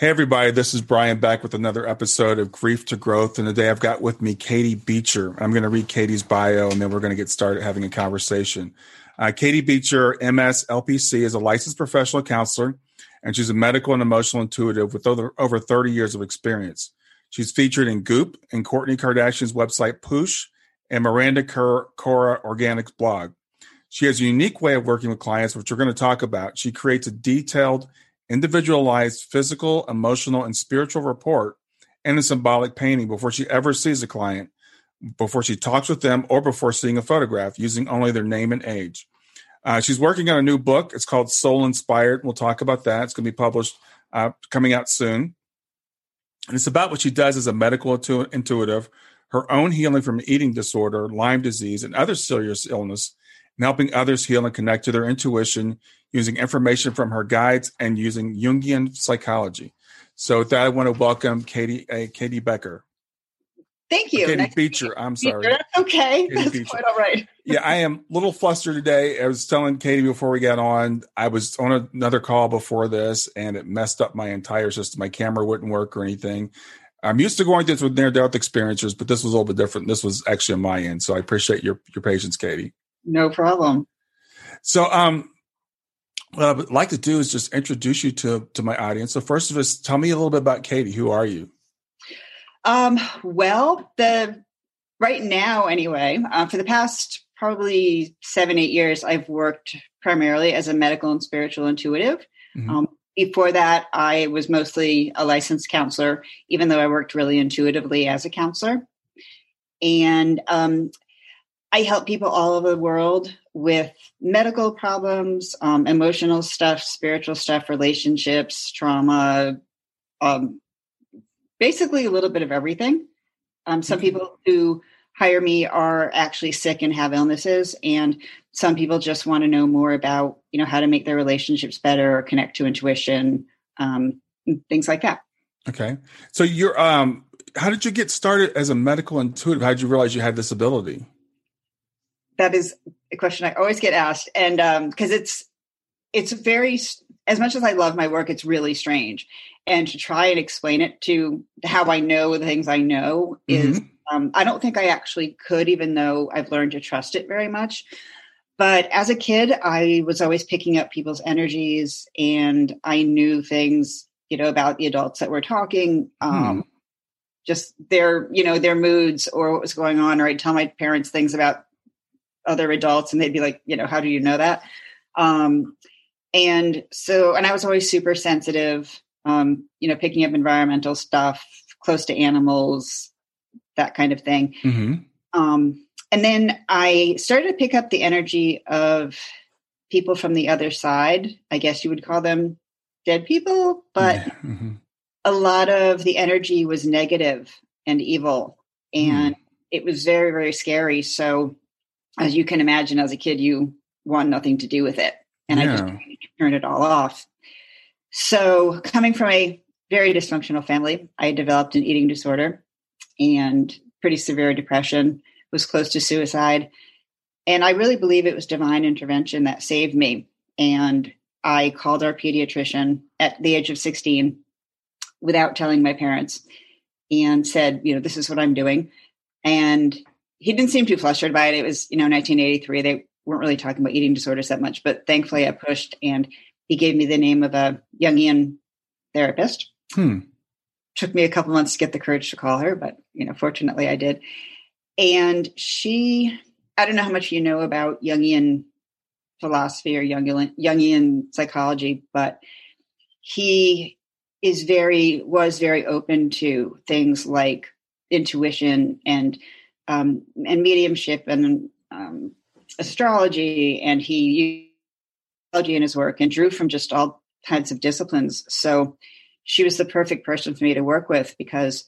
Hey, everybody, this is Brian back with another episode of Grief to Growth. And today I've got with me Katie Beecher. I'm going to read Katie's bio and then we're going to get started having a conversation. Uh, Katie Beecher, MS LPC, is a licensed professional counselor and she's a medical and emotional intuitive with over, over 30 years of experience. She's featured in Goop and Kourtney Kardashian's website Poosh and Miranda Kora Organics blog. She has a unique way of working with clients, which we're going to talk about. She creates a detailed individualized physical, emotional, and spiritual report and a symbolic painting before she ever sees a client, before she talks with them, or before seeing a photograph using only their name and age. Uh, she's working on a new book. It's called Soul Inspired. We'll talk about that. It's going to be published, uh, coming out soon. And it's about what she does as a medical intuitive, her own healing from eating disorder, Lyme disease, and other serious illness, and helping others heal and connect to their intuition using information from her guides and using Jungian psychology. So with that, I want to welcome Katie, uh, Katie Becker. Thank you. Katie nice Beecher. I'm sorry. That's okay. Katie That's Beecher. quite all right. yeah, I am a little flustered today. I was telling Katie before we got on, I was on another call before this and it messed up my entire system. My camera wouldn't work or anything. I'm used to going through this with near death experiences, but this was a little bit different. This was actually on my end. So I appreciate your your patience, Katie. No problem. So um what I would like to do is just introduce you to to my audience. So first of all, tell me a little bit about Katie. Who are you? Um, well, the right now, anyway, uh, for the past probably seven eight years, I've worked primarily as a medical and spiritual intuitive. Mm-hmm. Um, before that, I was mostly a licensed counselor, even though I worked really intuitively as a counselor. And um, I help people all over the world with medical problems, um, emotional stuff, spiritual stuff, relationships, trauma, um, basically a little bit of everything. Um, some mm-hmm. people who hire me are actually sick and have illnesses, and some people just want to know more about, you know, how to make their relationships better or connect to intuition, um, things like that. Okay, so you're, um, how did you get started as a medical intuitive? How did you realize you had this ability? That is a question I always get asked, and because um, it's it's very as much as I love my work, it's really strange, and to try and explain it to how I know the things I know mm-hmm. is um, I don't think I actually could, even though I've learned to trust it very much. But as a kid, I was always picking up people's energies, and I knew things, you know, about the adults that were talking. Um, hmm. Just their, you know, their moods or what was going on, or I'd tell my parents things about other adults and they'd be like, you know, how do you know that? Um, and so, and I was always super sensitive, um, you know, picking up environmental stuff, close to animals, that kind of thing. Mm-hmm. Um, and then I started to pick up the energy of people from the other side. I guess you would call them dead people, but yeah. mm-hmm. a lot of the energy was negative and evil. And mm. it was very, very scary. So as you can imagine, as a kid, you want nothing to do with it. And yeah. I just turned it all off. So, coming from a very dysfunctional family. I developed an eating disorder and pretty severe depression, was close to suicide. And I really believe it was divine intervention that saved me. And I called our pediatrician at the age of 16 without telling my parents and said, you know, this is what I'm doing. And he didn't seem too flustered by it. It was, you know, 1983. They weren't really talking about eating disorders that much, but thankfully I pushed and he gave me the name of a Jungian therapist. Hmm. Took me a couple months to get the courage to call her, but you know, fortunately I did. And she, I don't know how much you know about Jungian philosophy or Jungian, Jungian psychology, but he is very was very open to things like intuition and um, and mediumship and um, astrology, and he used astrology in his work and drew from just all kinds of disciplines. So she was the perfect person for me to work with because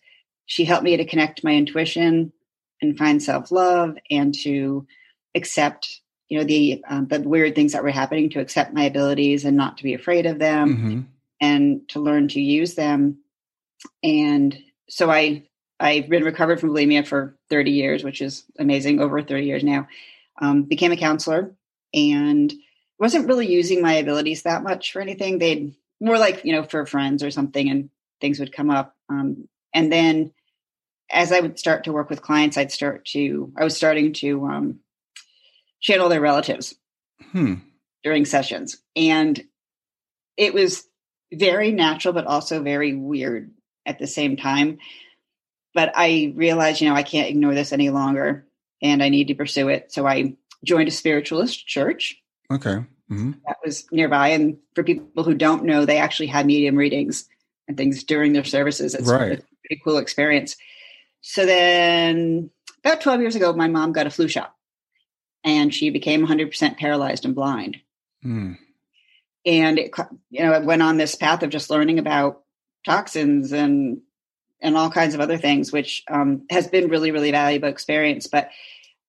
she helped me to connect my intuition and find self love and to accept you know the um, the weird things that were happening to accept my abilities and not to be afraid of them mm-hmm. and to learn to use them and so i i've been recovered from bulimia for 30 years which is amazing over 30 years now um, became a counselor and wasn't really using my abilities that much for anything they'd more like you know for friends or something and things would come up um, and then as i would start to work with clients i'd start to i was starting to um, channel their relatives hmm. during sessions. And it was very natural, but also very weird at the same time. But I realized, you know, I can't ignore this any longer and I need to pursue it. So I joined a spiritualist church. Okay. Mm-hmm. That was nearby. And for people who don't know, they actually had medium readings and things during their services. It's right. a pretty cool experience. So then about 12 years ago, my mom got a flu shot and she became 100% paralyzed and blind. Mm. And it, you know, it went on this path of just learning about toxins and and all kinds of other things, which um, has been really, really valuable experience. But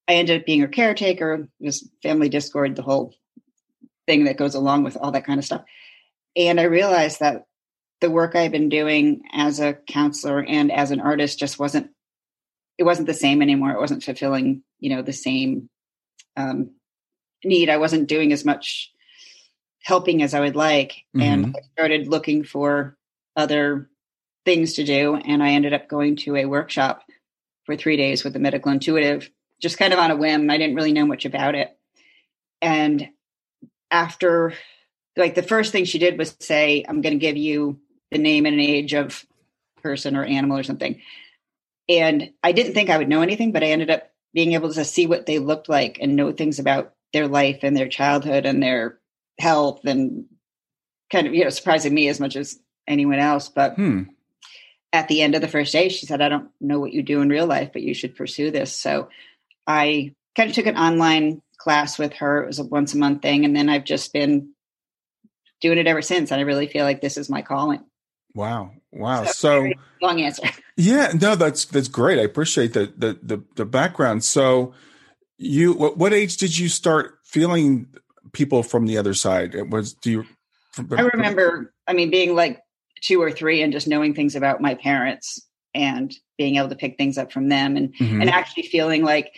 I ended up being her caretaker, just family discord, the whole thing that goes along with all that kind of stuff. And I realized that the work I've been doing as a counselor and as an artist just wasn't it wasn't the same anymore. It wasn't fulfilling, you know, the same um, need. I wasn't doing as much helping as I would like, mm-hmm. and I started looking for other things to do. And I ended up going to a workshop for three days with the medical intuitive, just kind of on a whim. I didn't really know much about it. And after, like, the first thing she did was say, I'm going to give you the name and an age of person or animal or something. And I didn't think I would know anything, but I ended up being able to see what they looked like and know things about their life and their childhood and their health and kind of you know surprising me as much as anyone else but hmm. At the end of the first day she said i don't know what you do in real life but you should pursue this so i kind of took an online class with her it was a once a month thing and then i've just been doing it ever since and i really feel like this is my calling Wow. Wow. So, so long answer. Yeah, no, that's that's great. I appreciate the the the, the background. So you what, what age did you start feeling people from the other side? It was do you I remember I mean being like two or three and just knowing things about my parents and being able to pick things up from them and mm-hmm. and actually feeling like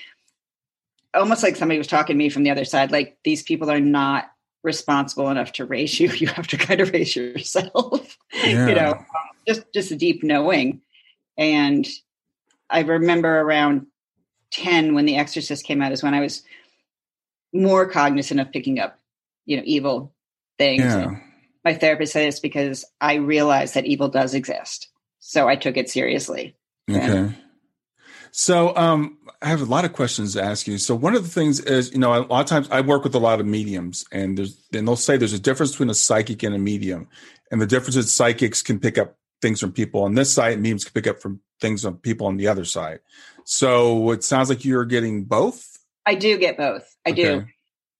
almost like somebody was talking to me from the other side like these people are not responsible enough to raise you you have to kind of raise yourself yeah. you know just just a deep knowing and i remember around 10 when the exorcist came out is when i was more cognizant of picking up you know evil things yeah. My therapist said it's because i realized that evil does exist so i took it seriously okay so um, I have a lot of questions to ask you. So one of the things is, you know, a lot of times I work with a lot of mediums, and there's and they'll say there's a difference between a psychic and a medium, and the difference is psychics can pick up things from people on this side, and mediums can pick up from things on people on the other side. So it sounds like you're getting both. I do get both. I okay. do.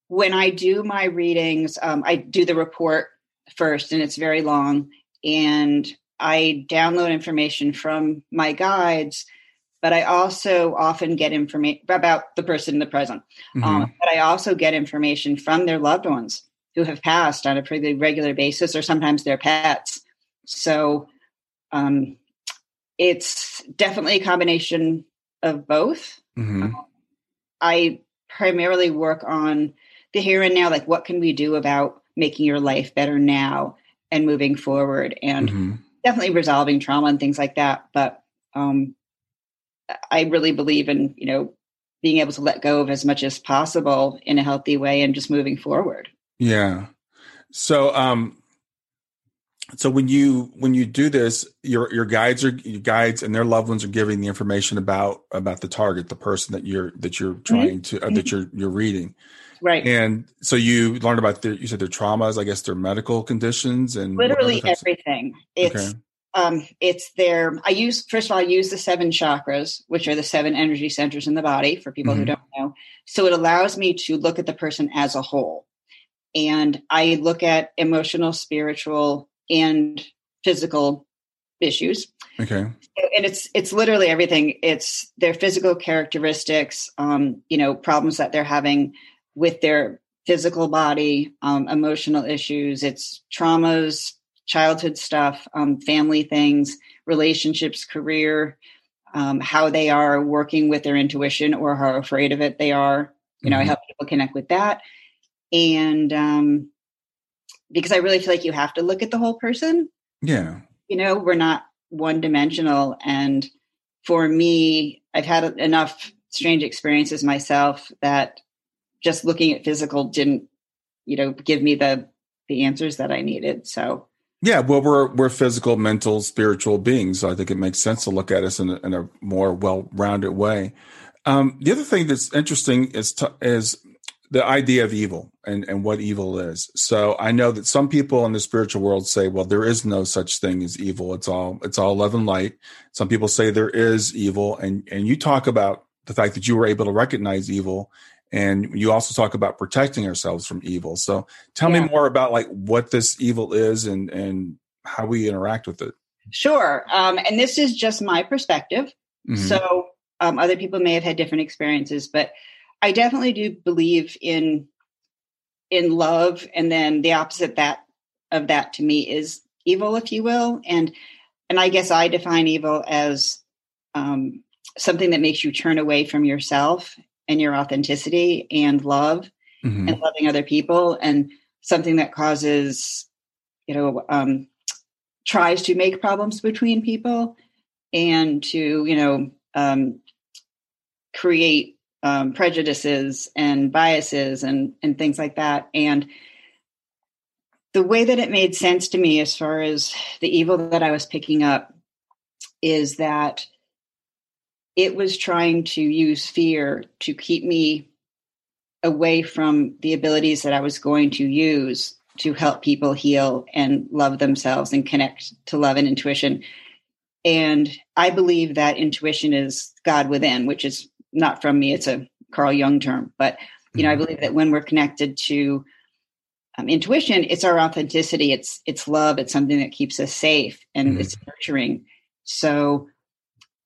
When I do my readings, um, I do the report first, and it's very long, and I download information from my guides but I also often get information about the person in the present. Um, mm-hmm. Um, but I also get information from their loved ones who have passed on a pretty regular basis, or sometimes their pets. So um, it's definitely a combination of both. Mm-hmm. I primarily work on the here and now, like what can we do about making your life better now and moving forward, and Mm-hmm. definitely resolving trauma and things like that. But um, I really believe in you know being able to let go of as much as possible in a healthy way and just moving forward. Yeah. So, um, so when you when you do this, your your guides are your guides and their loved ones are giving the information about about the target, the person that you're that you're trying to uh, that you're you're reading, Right. and so you learned about their you said their traumas, I guess their medical conditions and Literally other types of- everything. It's Okay. um it's their i use first of all i use the seven chakras which are the seven energy centers in the body for people who Mhm. don't know so it allows me to look at the person as a whole and i look at emotional spiritual and physical issues Okay. and it's it's literally everything it's their physical characteristics um you know problems that they're having with their physical body um emotional issues. It's traumas childhood stuff um family things relationships career um how they are working with their intuition or how afraid of it they are. You know i Mhm. help people connect with that. And um because i really feel like you have to look at the whole person. Yeah. you know we're not one dimensional and for me i've had enough strange experiences myself that just looking at physical didn't you know give me the the answers that i needed so Yeah, well, we're we're physical, mental, spiritual beings. So I think it makes sense to look at us in a, in a more well-rounded way. Um, the other thing that's interesting is is the idea of evil and and what evil is. So I know that some people in the spiritual world say, well, there is no such thing as evil. It's all it's all love and light. Some people say there is evil, and and you talk about the fact that you were able to recognize evil. And you also talk about protecting ourselves from evil. So tell Yeah. me more about like what this evil is and and how we interact with it. sure um and this is just my perspective Mhm. so um other people may have had different experiences but i definitely do believe in in love and then the opposite that of that to me is evil if you will and and i guess i define evil as um something that makes you turn away from yourself and your authenticity and love Mhm. and loving other people and something that causes you know um tries to make problems between people and to you know um create um prejudices and biases and and things like that and the way that it made sense to me as far as the evil that I was picking up is that it was trying to use fear to keep me away from the abilities that I was going to use to help people heal and love themselves and connect to love and intuition. And I believe that intuition is God within, which is not from me, it's a Carl Jung term. But, you know, I believe that when we're connected to um, intuition, it's our authenticity, it's it's love, it's something that keeps us safe and Mhm. it's nurturing. So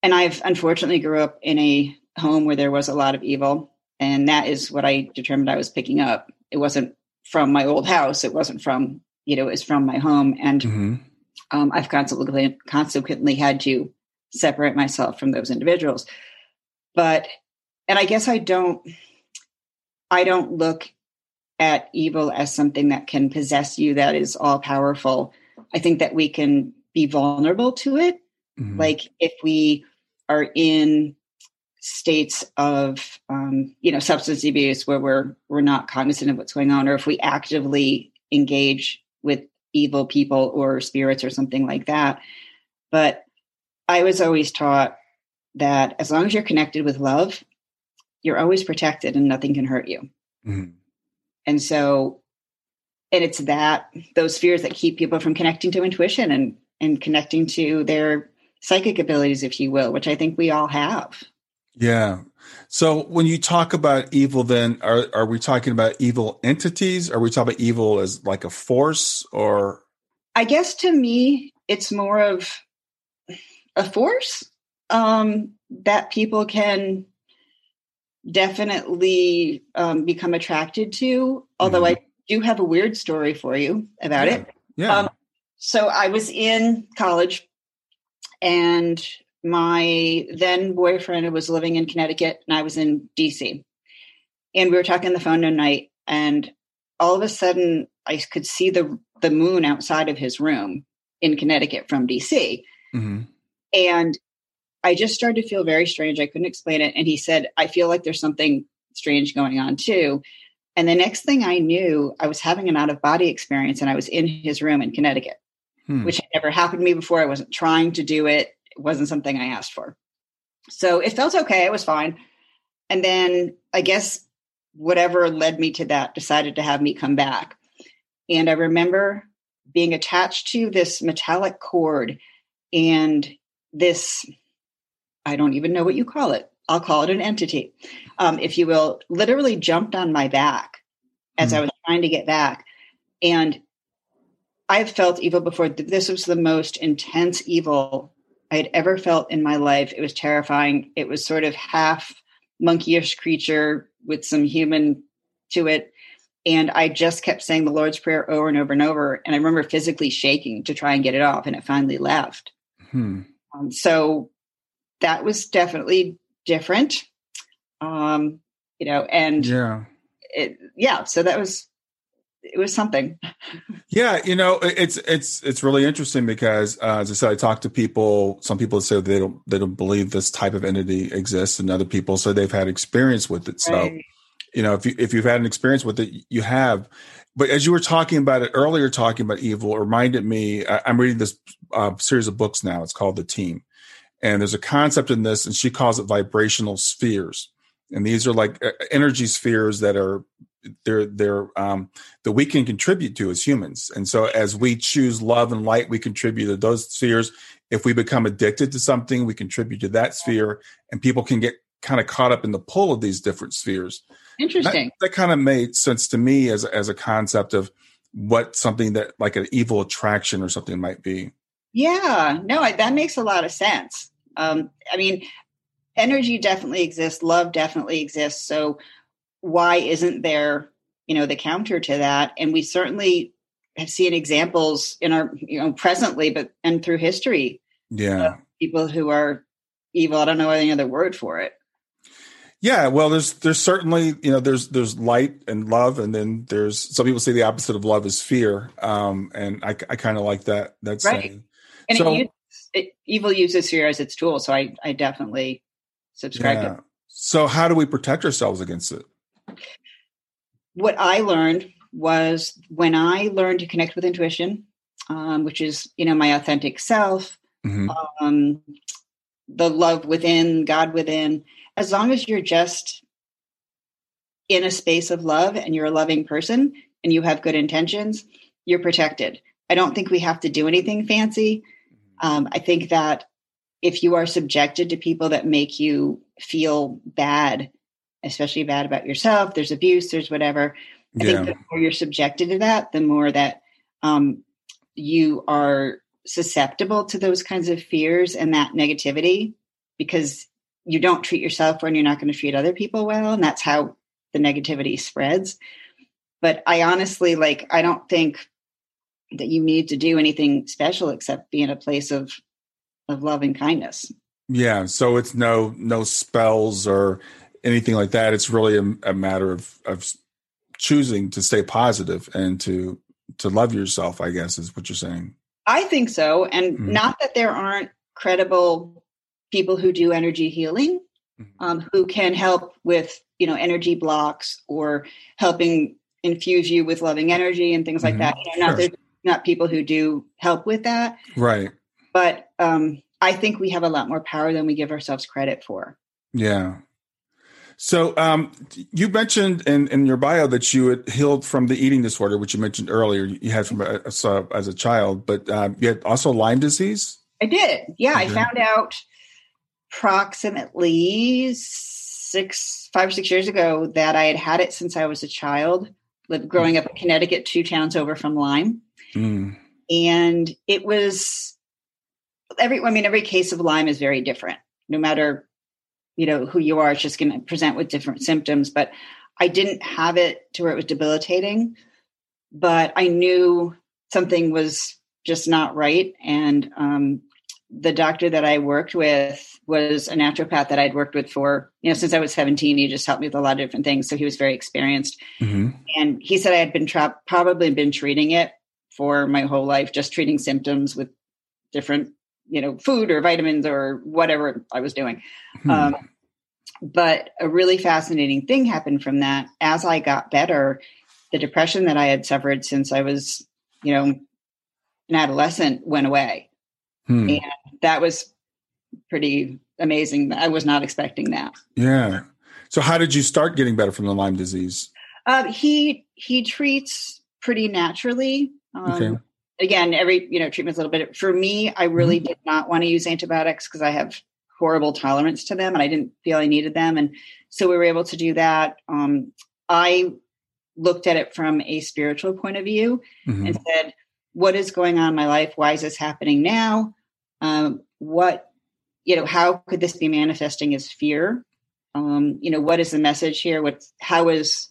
and I've unfortunately grew up in a home where there was a lot of evil, and that is what I determined I was picking up. It wasn't from my old house. It wasn't from you know. It was from my home, and Mhm. um, I've constantly consequently had to separate myself from those individuals. But and I guess I don't. I don't look at evil as something that can possess you, that is all powerful. I think that we can be vulnerable to it Mhm. like if we are in states of um, you know substance abuse where we're we're not cognizant of what's going on or if we actively engage with evil people or spirits or something like that but i was always taught that as long as you're connected with love you're always protected and nothing can hurt you Mhm. and so and it's that those fears that keep people from connecting to intuition and and connecting to their psychic abilities if you will which i think we all have Yeah. So when you talk about evil, then are are we talking about evil entities? Are we talking about evil as like a force or? i guess to me it's more of a force um that people can definitely um, become attracted to although i do have a weird story for you about Yeah. it Yeah. Um, so I was in college and my then boyfriend was living in Connecticut and I was in DC. And we were talking on the phone one night and all of a sudden I could see the the moon outside of his room in Connecticut from DC. Mm-hmm. And I just started to feel very strange. I couldn't explain it. And he said, I feel like there's something strange going on too. And the next thing I knew, I was having an out of body experience and I was in his room in Connecticut, hmm. which had never happened to me before. I wasn't trying to do it, it wasn't something I asked for. So it felt okay. It was fine. And then I guess whatever led me to that decided to have me come back. And I remember being attached to this metallic cord and this, I don't even know what you call it. I'll call it an entity, um, if you will, literally jumped on my back as mm. I was trying to get back. And I've felt evil before. This was the most intense evil I had ever felt in my life. It was terrifying. It was sort of half monkeyish creature with some human to it. And I just kept saying the Lord's Prayer over and over and over. And I remember physically shaking to try and get it off, and it finally left. Hmm. Um, so that was definitely different. Um, you know, and yeah, it, yeah. So that was it was something. yeah, you know, it's it's it's really interesting because uh, as I said, I talk to people. Some people say they don't they don't believe this type of entity exists, and other people say they've had experience with it. So. Right you know if you if you've had an experience with it you have but as you were talking about it earlier talking about evil it reminded me I, am reading this uh, series of books now it's called the team and there's a concept in this and she calls it vibrational spheres and these are like uh, energy spheres that are they're they're um, that we can contribute to as humans and so as we choose love and light we contribute to those spheres if we become addicted to something we contribute to that sphere and people can get kind of caught up in the pull of these different spheres Interesting. That, that kind of made sense to me as as a concept of what something that like an evil attraction or something might be. Yeah, no, I, that makes a lot of sense. Um, I mean, energy definitely exists, love definitely exists. So why isn't there, you know, the counter to that? And we certainly have seen examples in our, you know, presently, but and through history. Yeah, people who are evil. I don't know any other word for it. Yeah, well, there's there's certainly you know there's there's light and love, and then there's some people say the opposite of love is fear, um, and I, I kind of like that that right. saying. And so, it uses, it, evil uses fear as its tool, so I I definitely subscribe yeah. to. So how do we protect ourselves against it? What I learned was when I learned to connect with intuition, um, which is you know my authentic self, mm-hmm. um, the love within, God within as long as you're just in a space of love and you're a loving person and you have good intentions, you're protected. I don't think we have to do anything fancy. Um, I think that if you are subjected to people that make you feel bad, especially bad about yourself, there's abuse, there's whatever. I yeah. think the more you're subjected to that, the more that um, you are susceptible to those kinds of fears and that negativity because you don't treat yourself well and you're not going to treat other people well and that's how the negativity spreads but i honestly like i don't think that you need to do anything special except be in a place of of love and kindness yeah so it's no no spells or anything like that it's really a, a matter of of choosing to stay positive and to to love yourself i guess is what you're saying i think so and mm-hmm. not that there aren't credible people who do energy healing, mm-hmm. um, who can help with you know energy blocks or helping infuse you with loving energy and things mm-hmm. like that. You know, not sure. not people who do help with that, right? But um, I think we have a lot more power than we give ourselves credit for. Yeah. So um, you mentioned in, in your bio that you had healed from the eating disorder, which you mentioned earlier. You had from a, a, as a child, but uh, you had also Lyme disease. I did. Yeah, I found out approximately six, five or six years ago that I had had it since I was a child, lived growing up in Connecticut, two towns over from Lyme. Mm. And it was every, I mean, every case of Lyme is very different, no matter, you know, who you are, it's just going to present with different symptoms. But I didn't have it to where it was debilitating, but I knew something was just not right. And um, the doctor that I worked with was a naturopath that I'd worked with for, you know, since I was 17. He just helped me with a lot of different things. So he was very experienced. Mm-hmm. And he said I had been tra- probably been treating it for my whole life, just treating symptoms with different, you know, food or vitamins or whatever I was doing. Hmm. Um, but a really fascinating thing happened from that. As I got better, the depression that I had suffered since I was, you know, an adolescent went away. Hmm. And that was pretty amazing. I was not expecting that. Yeah. So how did you start getting better from the Lyme disease? Uh, he he treats pretty naturally. Um, okay. Again, every you know treatment's a little bit. For me, I really mm-hmm. did not want to use antibiotics because I have horrible tolerance to them, and I didn't feel I needed them. And so we were able to do that. Um, I looked at it from a spiritual point of view mm-hmm. and said, "What is going on in my life? Why is this happening now? Um, what you know? How could this be manifesting as fear? Um, you know, what is the message here? What? How is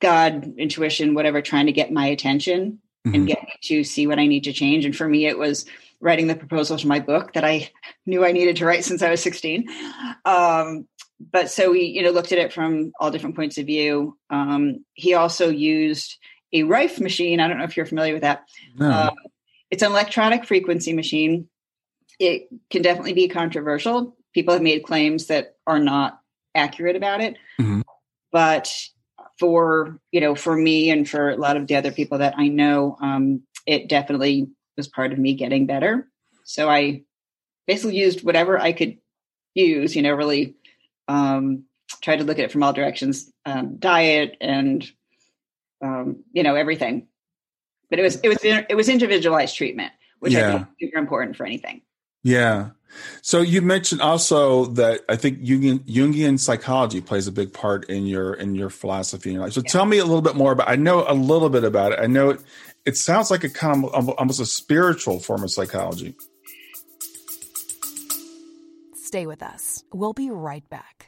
God, intuition, whatever, trying to get my attention mm-hmm. and get me to see what I need to change. And for me, it was writing the proposal to my book that I knew I needed to write since I was 16. Um, but so we, you know, looked at it from all different points of view. Um, he also used a Rife machine. I don't know if you're familiar with that. No. Uh, it's an electronic frequency machine. It can definitely be controversial. People have made claims that are not accurate about it. Mm-hmm. But for you know for me and for a lot of the other people that i know um, it definitely was part of me getting better. So i basically used whatever i could use you know really um, tried to look at it from all directions um, diet and um, you know everything. But it was it was it was individualized treatment which yeah. i think is super important for anything. Yeah so you mentioned also that I think Jungian, Jungian psychology plays a big part in your in your philosophy in your life. So yeah. tell me a little bit more about. I know a little bit about it. I know it. It sounds like a kind of almost a spiritual form of psychology. Stay with us. We'll be right back.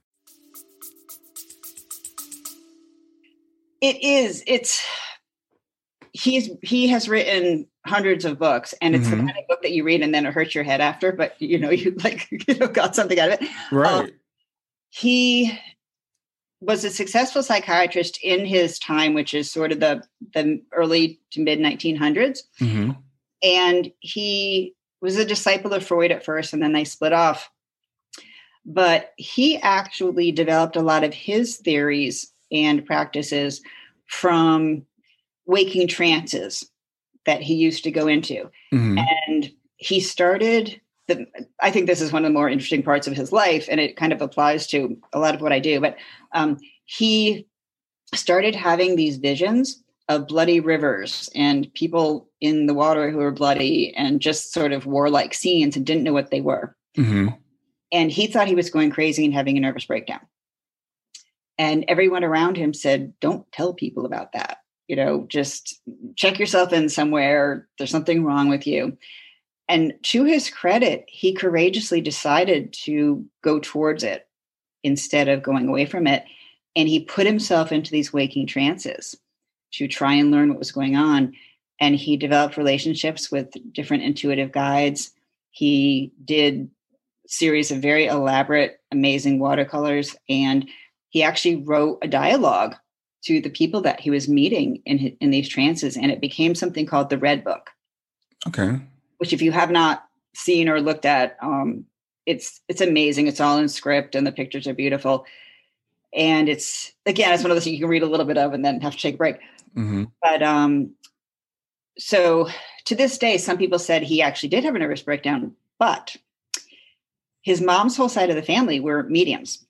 It is. It's he's he has written hundreds of books and it's mm-hmm. the kind of book that you read and then it hurts your head after but you know you like you know got something out of it right um, he was a successful psychiatrist in his time which is sort of the the early to mid 1900s mm-hmm. and he was a disciple of freud at first and then they split off but he actually developed a lot of his theories and practices from waking trances that he used to go into. Mm-hmm. And he started the, I think this is one of the more interesting parts of his life, and it kind of applies to a lot of what I do. But um, he started having these visions of bloody rivers and people in the water who were bloody and just sort of warlike scenes and didn't know what they were. Mm-hmm. And he thought he was going crazy and having a nervous breakdown. And everyone around him said, don't tell people about that. You know, just check yourself in somewhere. There's something wrong with you. And to his credit, he courageously decided to go towards it instead of going away from it. And he put himself into these waking trances to try and learn what was going on. And he developed relationships with different intuitive guides. He did series of very elaborate, amazing watercolors and he actually wrote a dialogue to the people that he was meeting in in these trances, and it became something called the Red Book. Okay. Which, if you have not seen or looked at, um, it's it's amazing. It's all in script, and the pictures are beautiful. And it's again, it's one of those you can read a little bit of and then have to take a break. Mm-hmm. But um, so to this day, some people said he actually did have a nervous breakdown, but his mom's whole side of the family were mediums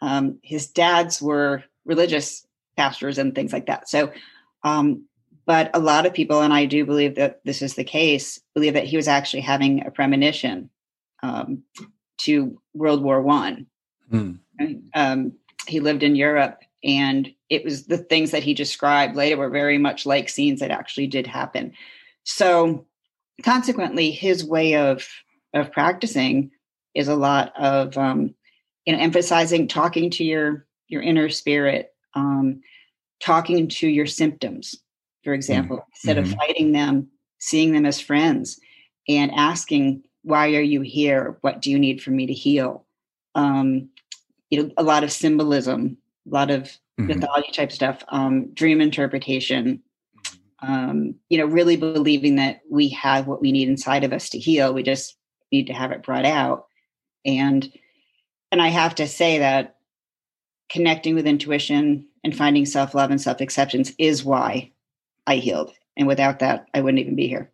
um, his dads were religious pastors and things like that. So, um, but a lot of people, and I do believe that this is the case, believe that he was actually having a premonition um, to World War One. Mm. Um, he lived in Europe, and it was the things that he described later were very much like scenes that actually did happen. So, consequently, his way of of practicing is a lot of um, you know emphasizing talking to your your inner spirit, um, talking to your symptoms, for example, mm-hmm. instead of Mhm. fighting them, seeing them as friends, and asking, "Why are you here? What do you need for me to heal?" Um, you know, a lot of symbolism, a lot of Mhm. mythology type stuff, um, dream interpretation. Um, you know, really believing that we have what we need inside of us to heal. We just need to have it brought out. And and I have to say that connecting with intuition and finding self love and self acceptance is why I healed. And without that, I wouldn't even be here.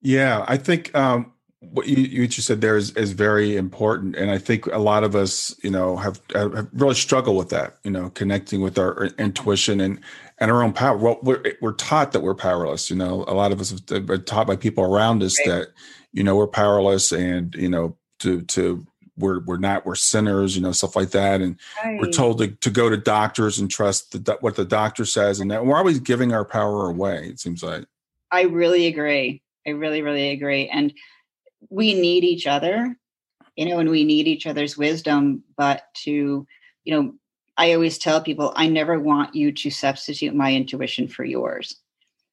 Yeah, I think um, what you, what you said there is, is very important, and I think a lot of us, you know, have, have really struggled with that. You know, connecting with our intuition and and our own power. Well, we're we're taught that we're powerless. You know, a lot of us have been taught by people around us Right. that you know we're powerless, and you know to to we're we're not we're sinners. You know, stuff like that, and we're told to, to go to doctors and trust the, what the doctor says, and that we're always giving our power away. It seems like. I really agree. I really, really agree. And we need each other, you know, and we need each other's wisdom. But to, you know, I always tell people, I never want you to substitute my intuition for yours.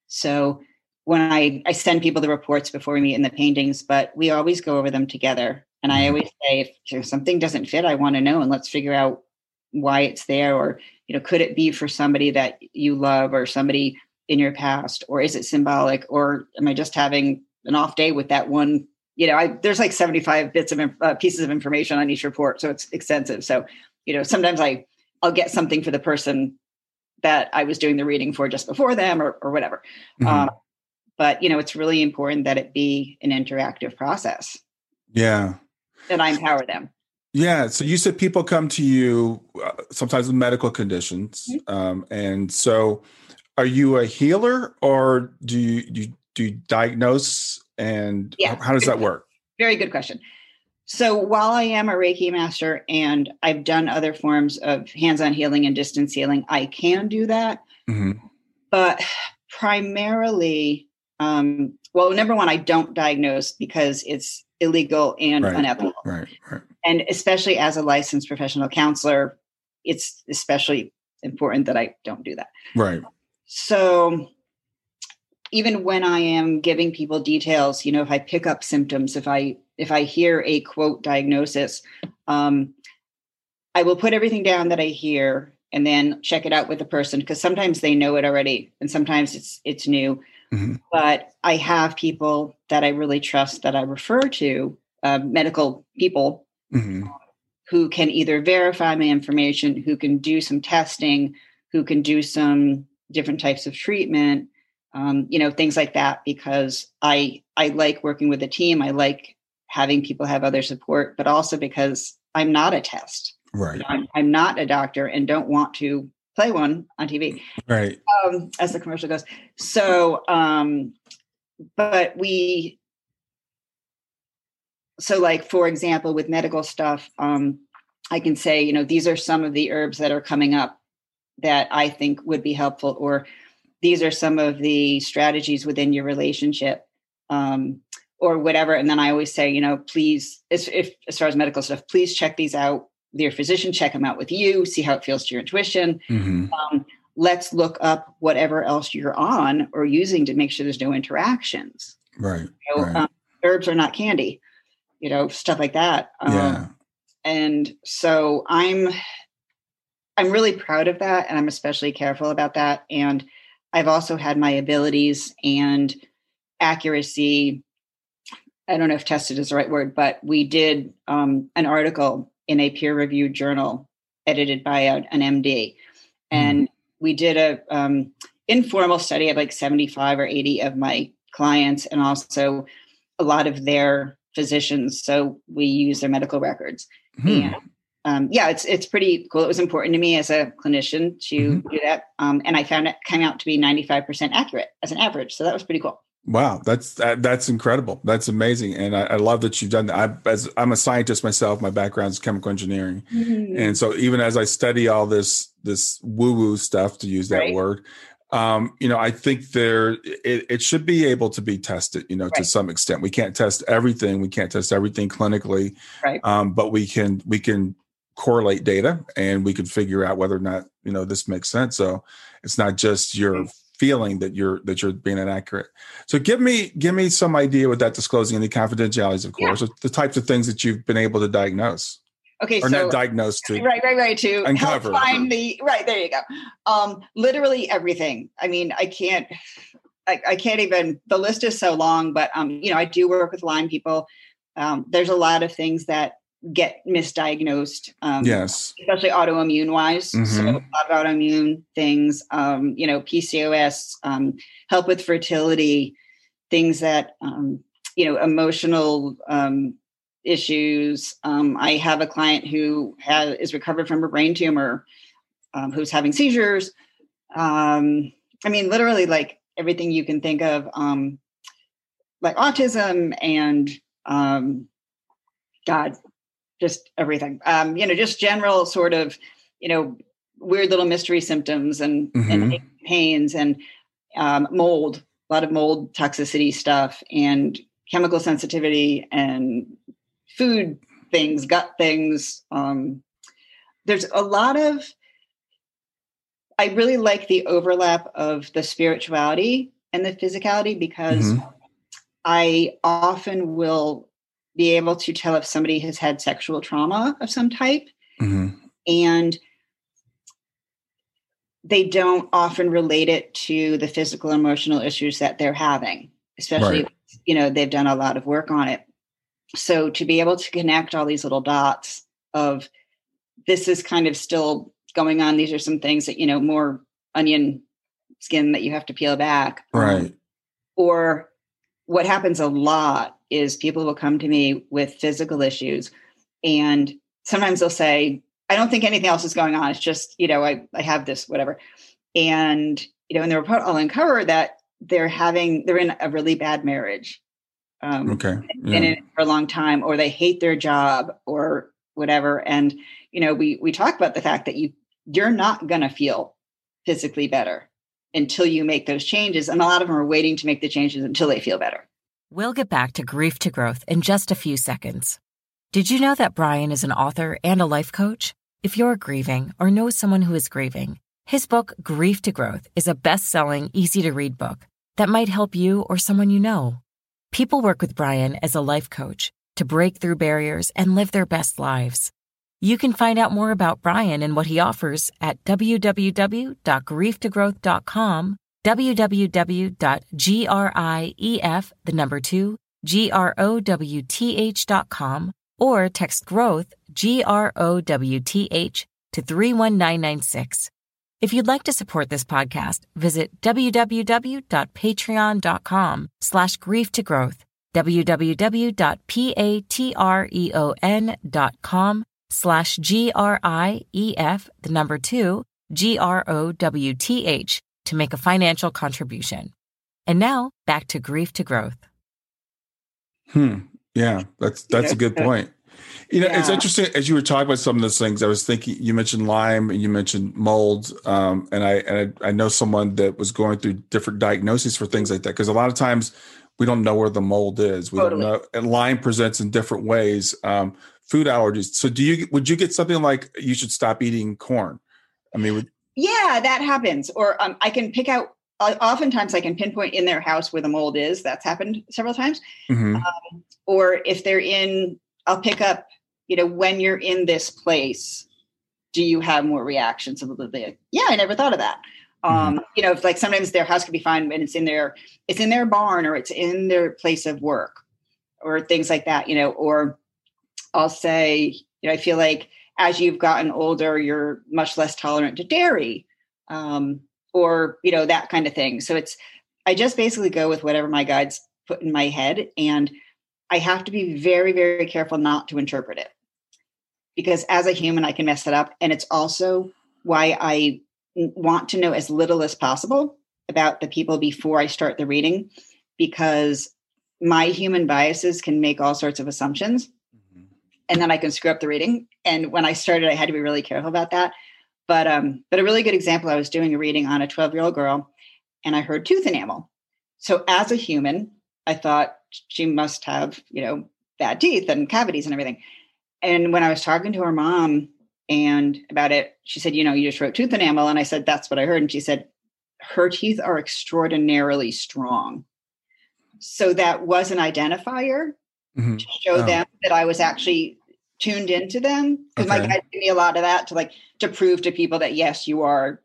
So when I, I send people the reports before we meet in the paintings, but we always go over them together. And I Mhm. always say, if something doesn't fit, I want to know and let's figure out why it's there. Or, you know, could it be for somebody that you love or somebody in your past or is it symbolic or am i just having an off day with that one you know I, there's like 75 bits of uh, pieces of information on each report so it's extensive so you know sometimes i i'll get something for the person that i was doing the reading for just before them or, or whatever Mhm. um, but you know it's really important that it be an interactive process yeah. And i empower them Yeah. So you said people come to you uh, sometimes with medical conditions, Mm-hmm. um, and so are you a healer or do you do you, do you diagnose and Yeah. how, how does that work? Very good question. So while I am a Reiki master and I've done other forms of hands-on healing and distance healing, I can do that. Mhm. But primarily, um, well, number one, I don't diagnose because it's illegal and Right. unethical. Right. Right. And especially as a licensed professional counselor, it's especially important that I don't do that. Right. So even when I am giving people details, you know, if I pick up symptoms, if I if I hear a quote diagnosis, um, I will put everything down that I hear and then check it out with the person because sometimes they know it already and sometimes it's it's new. Mhm. But I have people that I really trust that I refer to, uh, medical people Mhm. who can either verify my information, who can do some testing, who can do some different types of treatment, um, you know, things like that. Because I I like working with a team. I like having people have other support, but also because I'm not a test. Right. I'm, I'm not a doctor and don't want to play one on TV Right. um, as the commercial goes. So, um, but we, so like for example, with medical stuff, um, I can say, you know, these are some of the herbs that are coming up that I think would be helpful, or these are some of the strategies within your relationship, um, or whatever. And then I always say, you know, please, as, if as far as medical stuff, please check these out your physician, check them out with you, see how it feels to your intuition Mhm. um, let's look up whatever else you're on or using to make sure there's no interactions. Right. You know, Right. um, herbs are not candy, you know, stuff like that. Um, Yeah. And so I'm, I'm really proud of that, and I'm especially careful about that. And I've also had my abilities and accuracy. I don't know if tested is the right word, but we did um, an article in a peer-reviewed journal edited by an MD, and we did a um, informal study of like 75 or 80 of my clients, and also a lot of their physicians. So we use their medical records. Hmm. And um, yeah, it's it's pretty cool. It was important to me as a clinician to Mhm. do that, um, and I found it came out to be ninety five percent accurate as an average. So that was pretty cool. Wow, that's that, that's incredible. That's amazing, and I, I, love that you've done that. I, as I'm a scientist myself, my background is chemical engineering, mm-hmm. and so even as I study all this this woo woo stuff, to use that right. word, um, you know, I think there it, it, should be able to be tested. You know, right. to some extent, we can't test everything. We can't test everything clinically, right? Um, but we can we can correlate data, and we can figure out whether or not you know this makes sense. So it's not just your feeling that you're that you're being inaccurate. So give me give me some idea without disclosing any confidentialities, of course, yeah. the types of things that you've been able to diagnose. Okay, or so not diagnose to right, right, right to uncover. help find the right there. You go. Um, literally everything. I mean, I can't. I, I can't even. The list is so long, but um, you know, I do work with Lyme people. Um, there's a lot of things that get misdiagnosed. Um, yes, especially autoimmune wise. Mm-hmm. So a lot of autoimmune things. Um, you know, PCOS, um, help with fertility, things that um, you know, emotional um, issues. Um, I have a client who has is recovered from a brain tumor, um, who's having seizures. Um, I mean, literally, like everything you can think of, um, like autism and um, God, just everything. Um, you know, just general sort of, you know, weird little mystery symptoms and, mm-hmm. and pains and um, mold, a lot of mold toxicity stuff and chemical sensitivity and food things, gut things. Um, there's a lot of, I really like the overlap of the spirituality and the physicality because mm-hmm. I often will be able to tell if somebody has had sexual trauma of some type. Mm-hmm. And they don't often relate it to the physical emotional issues that they're having, especially, right. you know, they've done a lot of work on it. So to be able to connect all these little dots of this is kind of still going on, these are some things that, you know, more onion skin that you have to peel back. Um, right. Um, or what happens a lot is people will come to me with physical issues and sometimes they'll say i don't think anything else is going on. It's just you know i, I have this whatever. And you know in the report i'll uncover that they're having they're in a really bad marriage um, okay yeah. in it for a long time or they hate their job or whatever. And you know we we talk about the fact that you you're not going to feel physically better until you make those changes. And a lot of them are waiting to make the changes until they feel better We'll get back to grief to growth in just a few seconds. Did you know that Brian is an author and a life coach? If you're grieving or know someone who is grieving, his book, Grief to Growth, is a best selling, easy to read book that might help you or someone you know. People work with Brian as a life coach to break through barriers and live their best lives. You can find out more about Brian and what he offers at www.grieftogrowth.com www.grief, the number two, G-R-O-W-T-H dot com, or text growth, G-R-O-W-T-H, to 31996. If you'd like to support this podcast, visit www.patreon.com slash grief to growth, www.patreon.com slash G-R-I-E-F, the number two, G-R-O-W-T-H, to make a financial contribution. And now back to grief to growth. Hmm. Yeah, that's that's a good point. You know, yeah. it's interesting as you were talking about some of those things. I was thinking you mentioned Lyme and you mentioned mold, um, and I and I, I, know someone that was going through different diagnoses for things like that because a lot of times we don't know where the mold is. We totally. don't know, and Lyme presents in different ways. Um, food allergies. So, do you would you get something like you should stop eating corn? I mean, would, yeah, that happens. Or um, I can pick out. Uh, oftentimes, I can pinpoint in their house where the mold is. That's happened several times. Mm-hmm. Um, or if they're in, I'll pick up. You know, when you're in this place, do you have more reactions? Of the yeah, I never thought of that. Um, mm-hmm. You know, if like sometimes their house could be fine and it's in their it's in their barn or it's in their place of work or things like that. You know, or I'll say, you know, I feel like as you've gotten older, you're much less tolerant to dairy, um, or you know that kind of thing. So it's I just basically go with whatever my guides put in my head, and I have to be very very careful not to interpret it because as a human I can mess it up, and it's also why I want to know as little as possible about the people before I start the reading because my human biases can make all sorts of assumptions. And then I can screw up the reading. And when I started, I had to be really careful about that. But um, but a really good example, I was doing a reading on a 12 year old girl and I heard tooth enamel. So as a human, I thought she must have, you know, bad teeth and cavities and everything. And when I was talking to her mom and about it, she said, you know, you just wrote tooth enamel. And I said, that's what I heard. And she said, her teeth are extraordinarily strong. So that was an identifier mm-hmm. to show oh. them that I was actually tuned into them. Because okay. my guide gave me a lot of that to like to prove to people that yes, you are,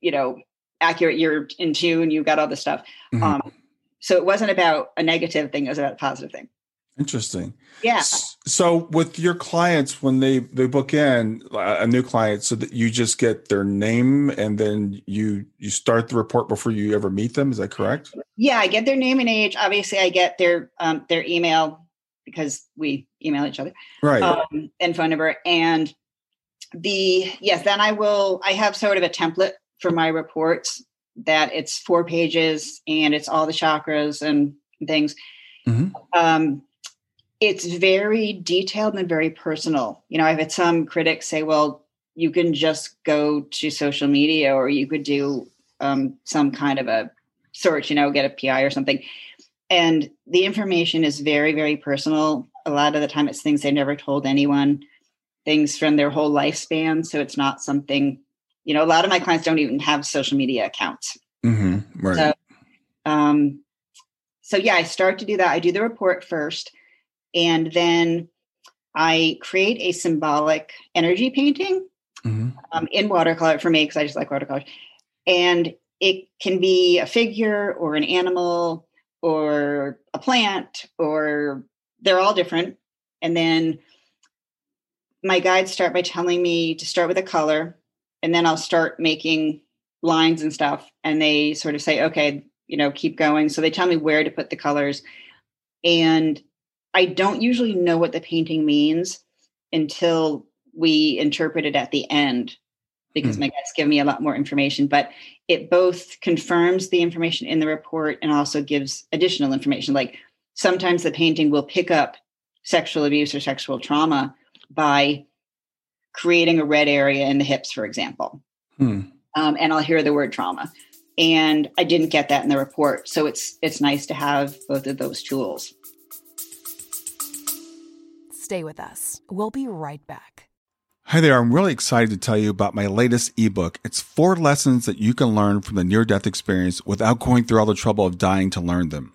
you know, accurate, you're in tune, You've got all this stuff. Mm-hmm. Um, so it wasn't about a negative thing, it was about a positive thing. Interesting. Yeah. So with your clients, when they they book in a new client, so that you just get their name and then you you start the report before you ever meet them. Is that correct? Yeah, I get their name and age. Obviously, I get their um, their email because we email each other, right? Um, and phone number. And the yes, then I will. I have sort of a template for my reports that it's four pages and it's all the chakras and things. Mm-hmm. Um, it's very detailed and very personal. You know, I've had some critics say, well, you can just go to social media or you could do um, some kind of a search, you know, get a PI or something. And the information is very, very personal. A lot of the time, it's things they never told anyone, things from their whole lifespan. So it's not something, you know, a lot of my clients don't even have social media accounts. Mm-hmm, right. So, um, so yeah, I start to do that. I do the report first and then I create a symbolic energy painting mm-hmm. um, in watercolor for me because I just like watercolor. And it can be a figure or an animal or a plant or they're all different. And then my guides start by telling me to start with a color and then I'll start making lines and stuff. And they sort of say, okay, you know, keep going. So they tell me where to put the colors. And I don't usually know what the painting means until we interpret it at the end because mm. my guides give me a lot more information but it both confirms the information in the report and also gives additional information like sometimes the painting will pick up sexual abuse or sexual trauma by creating a red area in the hips for example mm. um, and i'll hear the word trauma and i didn't get that in the report so it's it's nice to have both of those tools Stay with us. We'll be right back. Hi there. I'm really excited to tell you about my latest ebook. It's four lessons that you can learn from the near death experience without going through all the trouble of dying to learn them.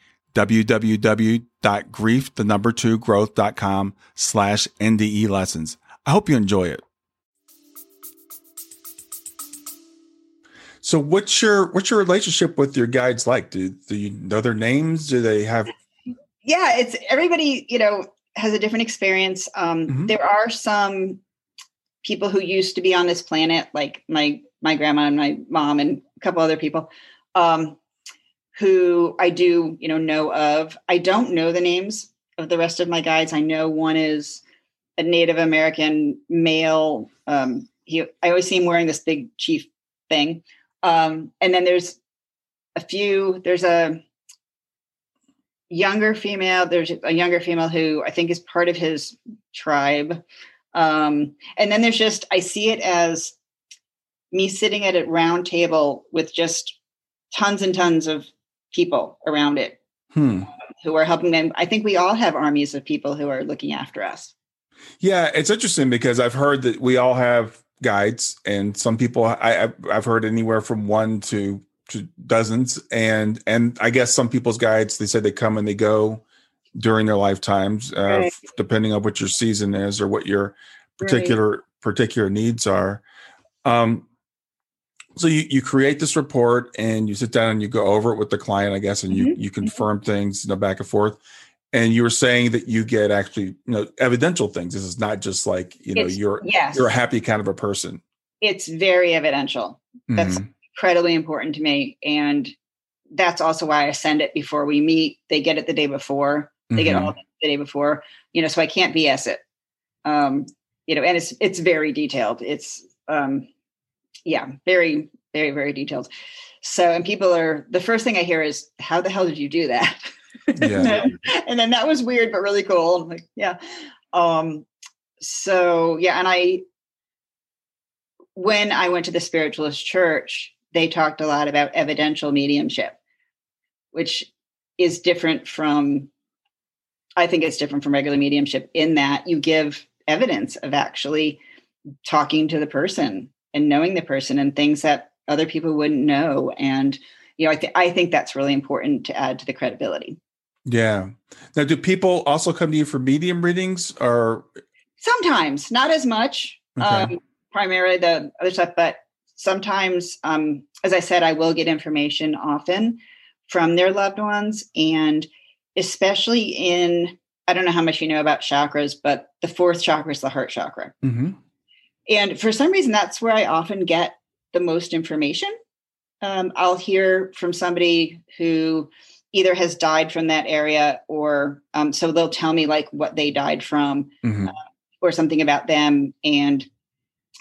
www.grief, the number two growth.com slash NDE lessons. I hope you enjoy it. So what's your what's your relationship with your guides like? Do, do you know their names? Do they have Yeah, it's everybody, you know, has a different experience. Um, mm-hmm. there are some people who used to be on this planet, like my my grandma and my mom and a couple other people. Um, who I do, you know, know of. I don't know the names of the rest of my guides. I know one is a Native American male. Um, he, I always see him wearing this big chief thing. Um, and then there's a few. There's a younger female. There's a younger female who I think is part of his tribe. Um, and then there's just I see it as me sitting at a round table with just tons and tons of people around it hmm. who are helping them. I think we all have armies of people who are looking after us. Yeah, it's interesting because I've heard that we all have guides, and some people I, I've heard anywhere from one to to dozens, and and I guess some people's guides they say they come and they go during their lifetimes, uh, right. depending on what your season is or what your particular right. particular needs are. Um, so you, you create this report and you sit down and you go over it with the client, I guess, and you, mm-hmm. you mm-hmm. confirm things, you know, back and forth. and you were saying that you get actually you know evidential things this is not just like you know It's- you're yes. you're a happy kind of a person it's very evidential. That's Mhm. incredibly important to me. And that's also why I send it before we meet. They get it the day before. They get Mhm. all the day before. You know, so I can't BS it. Um, you know, and it's it's very detailed. It's um yeah, very, very, very detailed. So and people are the first thing I hear is, How the hell did you do that? Yeah. and, then, and then that was weird, but really cool. I'm like, yeah. Um, so yeah, and I when I went to the spiritualist church, they talked a lot about evidential mediumship, which is different from, I think it's different from regular mediumship in that you give evidence of actually talking to the person and knowing the person and things that other people wouldn't know. And, you know, I, th- I think that's really important to add to the credibility. yeah now do people also come to you for medium readings or Sometimes, not as much. Okay. Um, primarily the other stuff, but sometimes, um, as I said, I will get information often from their loved ones, and especially in I don't know how much you know about chakras, but the fourth chakra is the heart chakra, Mhm. And for some reason, that's where I often get the most information. Um, I'll hear from somebody who either has died from that area, or um, so they'll tell me like what they died from, Mhm. or something about them and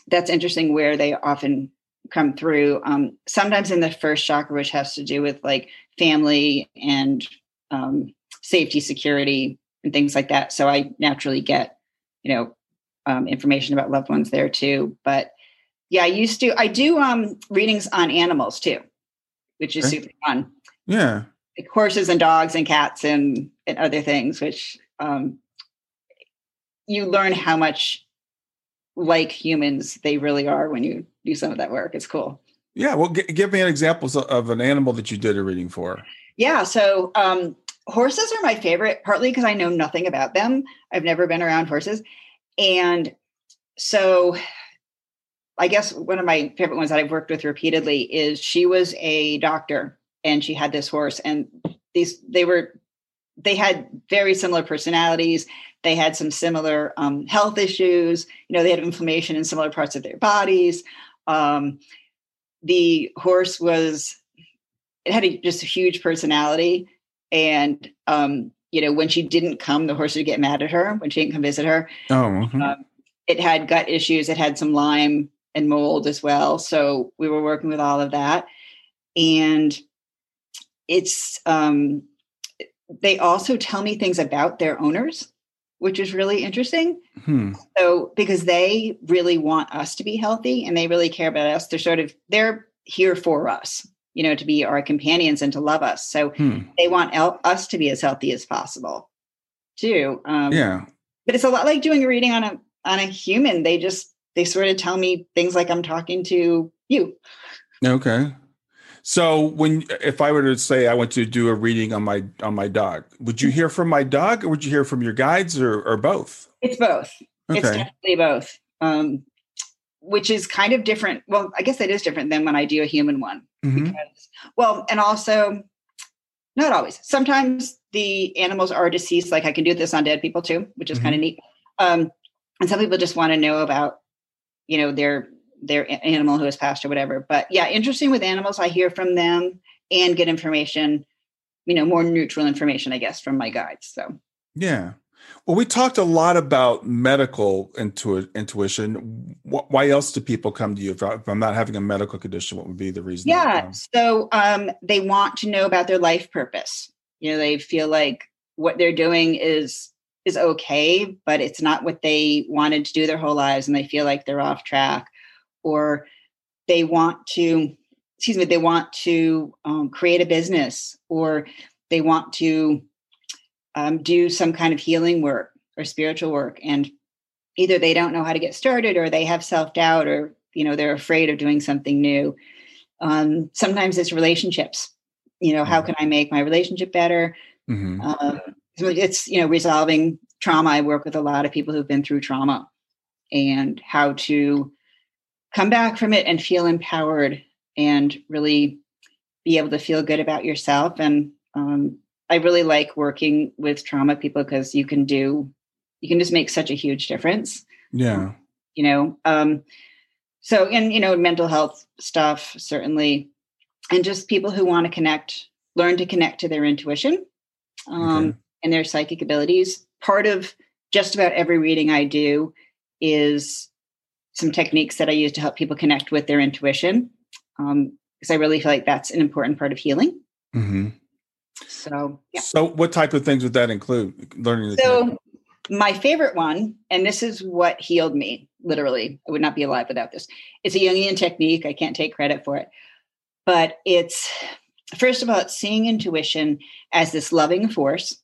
that's interesting where they often come through um, sometimes in the first chakra which has to do with like family and um, safety security and things like that so i naturally get you know um, information about loved ones there too but yeah i used to i do um, readings on animals too which is Okay. super fun yeah like horses and dogs and cats and, and other things, which um, you learn how much like humans they really are when you do some of that work. It's cool. yeah well g- give me an example of, of an animal that you did a reading for Yeah. So um, horses are my favorite, partly because I know nothing about them. I've never been around horses. And so I guess one of my favorite ones that I've worked with repeatedly is she was a doctor and she had this horse and these they were they had very similar personalities. They had some similar um, health issues. You know they had inflammation in similar parts of their bodies. Um, the horse was it had a, just a huge personality and um, you know when she didn't come the horse would get mad at her when she didn't come visit her. Oh mhm. um, it had gut issues. It had some lyme and mold as well. So we were working with all of that. And it's um, they also tell me things about their owners which is really interesting. Hmm. so because they really want us to be healthy and they really care about us. They're sort of they're here for us you know to be our companions and to love us so Hmm. they want el- us to be as healthy as possible too um, yeah but it's a lot like doing a reading on a on a human they just they sort of tell me things like i'm talking to you Okay. So when if I were to say I want to do a reading on my on my dog, would you hear from my dog or would you hear from your guides or or both? it's both it's Okay. definitely both um which is kind of different well i guess that is different than when i do a human one Mhm. because well and also not always. Sometimes the animals are deceased like i can do this on dead people too which is kind of neat. Um and some people just want to know about you know their their animal who has passed or whatever. But yeah interesting with animals i hear from them and get information you know more neutral information i guess from my guides so. Yeah. Well, we talked a lot about medical intu- intuition. Wh- Why else do people come to you? If, I, if I'm not having a medical condition, what would be the reason? yeah so um they want to know about their life purpose you know they feel like what they're doing is is okay but it's not what they wanted to do their whole lives and they feel like they're off track or they want to excuse me they want to um, create a business or they want to um, do some kind of healing work or spiritual work and either they don't know how to get started or they have self-doubt or you know they're afraid of doing something new. Um, sometimes it's relationships. You know how can i make my relationship better? Mhm. um, so it's you know resolving trauma. I work with a lot of people who've been through trauma and how to come back from it and feel empowered and really be able to feel good about yourself and um, I really like working with trauma people because you can do, you can just make such a huge difference. Yeah. You know, um, so, and, you know, mental health stuff, certainly, and just people who want to connect, learn to connect to their intuition um, okay. and their psychic abilities. Part of just about every reading I do is some techniques that I use to help people connect with their intuition. Um, because I really feel like that's an important part of healing. Mm-hmm. So, yeah. So, what type of things would that include? Learning. so, connect? my favorite one, and this is what healed me. Literally, I would not be alive without this. It's a Jungian technique. I can't take credit for it, but it's first of all, it's seeing intuition as this loving force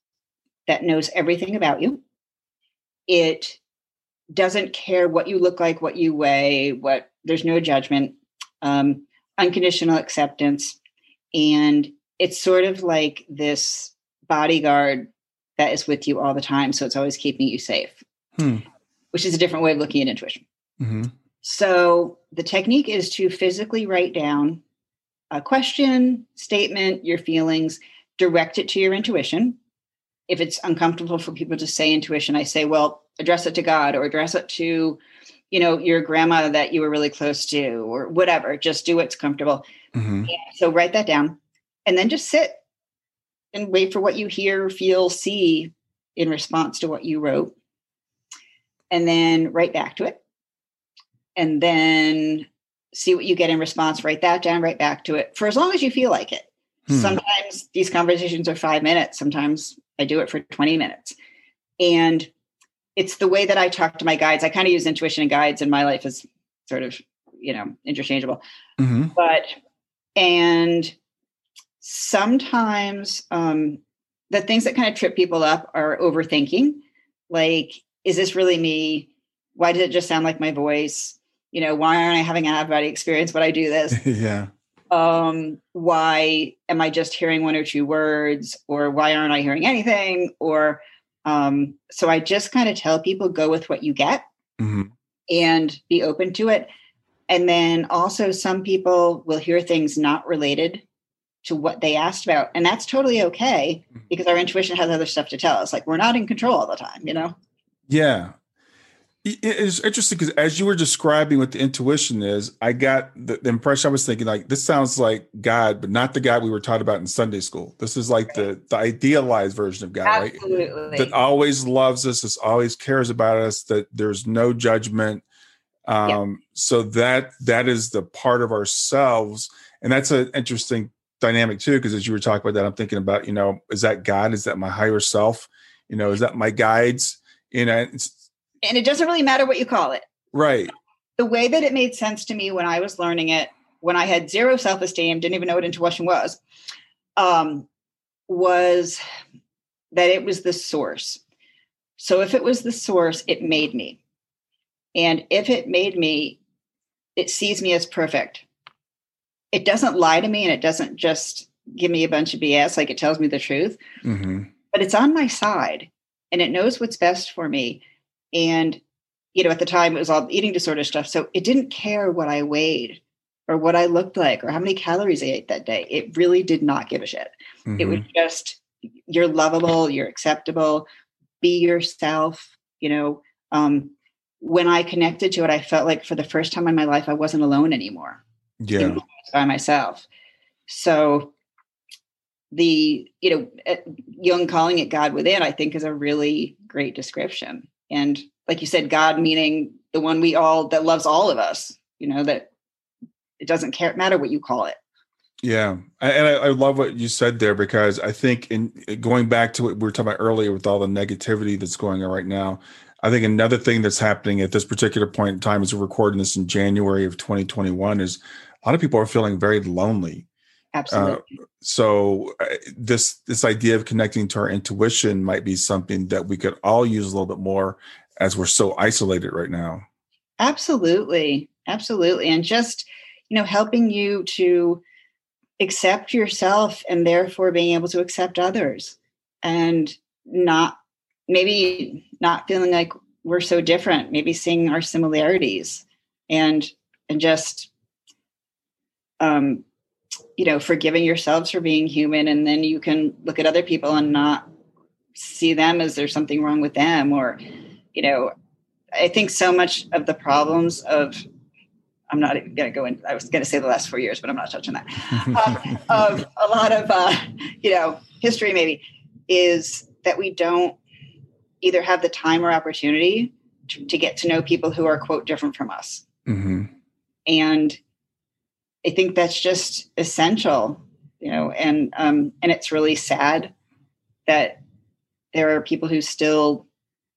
that knows everything about you. It doesn't care what you look like, what you weigh, what there's no judgment, um, unconditional acceptance. And it's sort of like this bodyguard that is with you all the time. So it's always keeping you safe, hmm. which is a different way of looking at intuition. Mm-hmm. So the technique is to physically write down a question, statement, your feelings, direct it to your intuition. If it's uncomfortable for people to say intuition, I say, well, address it to God or address it to, you know, your grandma that you were really close to or whatever. Just do what's comfortable. Mm-hmm. So write that down and then just sit and wait for what you hear, feel, see in response to what you wrote. And then write back to it. And then see what you get in response, write that down, write back to it for as long as you feel like it. Hmm. Sometimes these conversations are five minutes, sometimes I do it for 20 minutes. And it's the way that I talk to my guides. I kind of use intuition and guides in my life as sort of, you know, interchangeable. Mm-hmm. But, and sometimes um, the things that kind of trip people up are overthinking. Like, is this really me? Why does it just sound like my voice? You know, why aren't I having an out of body experience when I do this? yeah. Um, why am I just hearing one or two words? Or why aren't I hearing anything? Or um, so I just kind of tell people go with what you get mm-hmm. and be open to it. And then also, some people will hear things not related to what they asked about. And that's totally okay mm-hmm. because our intuition has other stuff to tell us. Like we're not in control all the time, you know? Yeah. It's interesting because as you were describing what the intuition is, I got the, the, impression I was thinking like this sounds like God, but not the God we were taught about in Sunday school. This is like the the idealized version of God, Absolutely. right? That always loves us, that always cares about us, that there's no judgment. Um, So that that is the part of ourselves, and that's an interesting dynamic too because as you were talking about that i'm thinking about you know is that god? Is that my higher self? You know is that my guides? You know and it doesn't really matter what you call it. Right. The way that it made sense to me when i was learning it when i had zero self-esteem didn't even know what intuition was um, was that it was the source. So if it was the source it made me. And if it made me it sees me as perfect it doesn't lie to me and it doesn't just give me a bunch of BS, like it tells me the truth, mm-hmm. but it's on my side and it knows what's best for me. And, you know, at the time it was all eating disorder stuff. So it didn't care what I weighed or what I looked like or how many calories I ate that day. It really did not give a shit. Mm-hmm. It was mm-hmm. just, you're lovable, you're acceptable, be yourself, you know. Um, when I connected to it, I felt like for the first time in my life, I wasn't alone anymore. Yeah by myself. So the you know uh, Jung calling it God within, I think, is a really great description. And like you said, God meaning the one we all that loves all of us. You know that it doesn't care matter what you call it. Yeah, and I, I, love what you said there because I think in going back to what we were talking about earlier with all the negativity that's going on right now, I think another thing that's happening at this particular point in time, as we're recording this in January of 2021, is a lot of people are feeling very lonely. Absolutely. Uh, so uh, this this idea of connecting to our intuition might be something that we could all use a little bit more as we're so isolated right now. Absolutely. Absolutely. And just, you know, helping you to accept yourself and therefore being able to accept others and not maybe not feeling like we're so different, maybe seeing our similarities and and just um, you know, forgiving yourselves for being human. And then you can look at other people and not see them as there's something wrong with them. Or, you know, I think so much of the problems of, I'm not even going to go in, I was going to say the last four years, but I'm not touching that. um, of a lot of, uh, you know, history maybe is that we don't either have the time or opportunity to, to get to know people who are, quote, different from us. Mm-hmm. And I think that's just essential, you know, and um, and it's really sad that there are people who still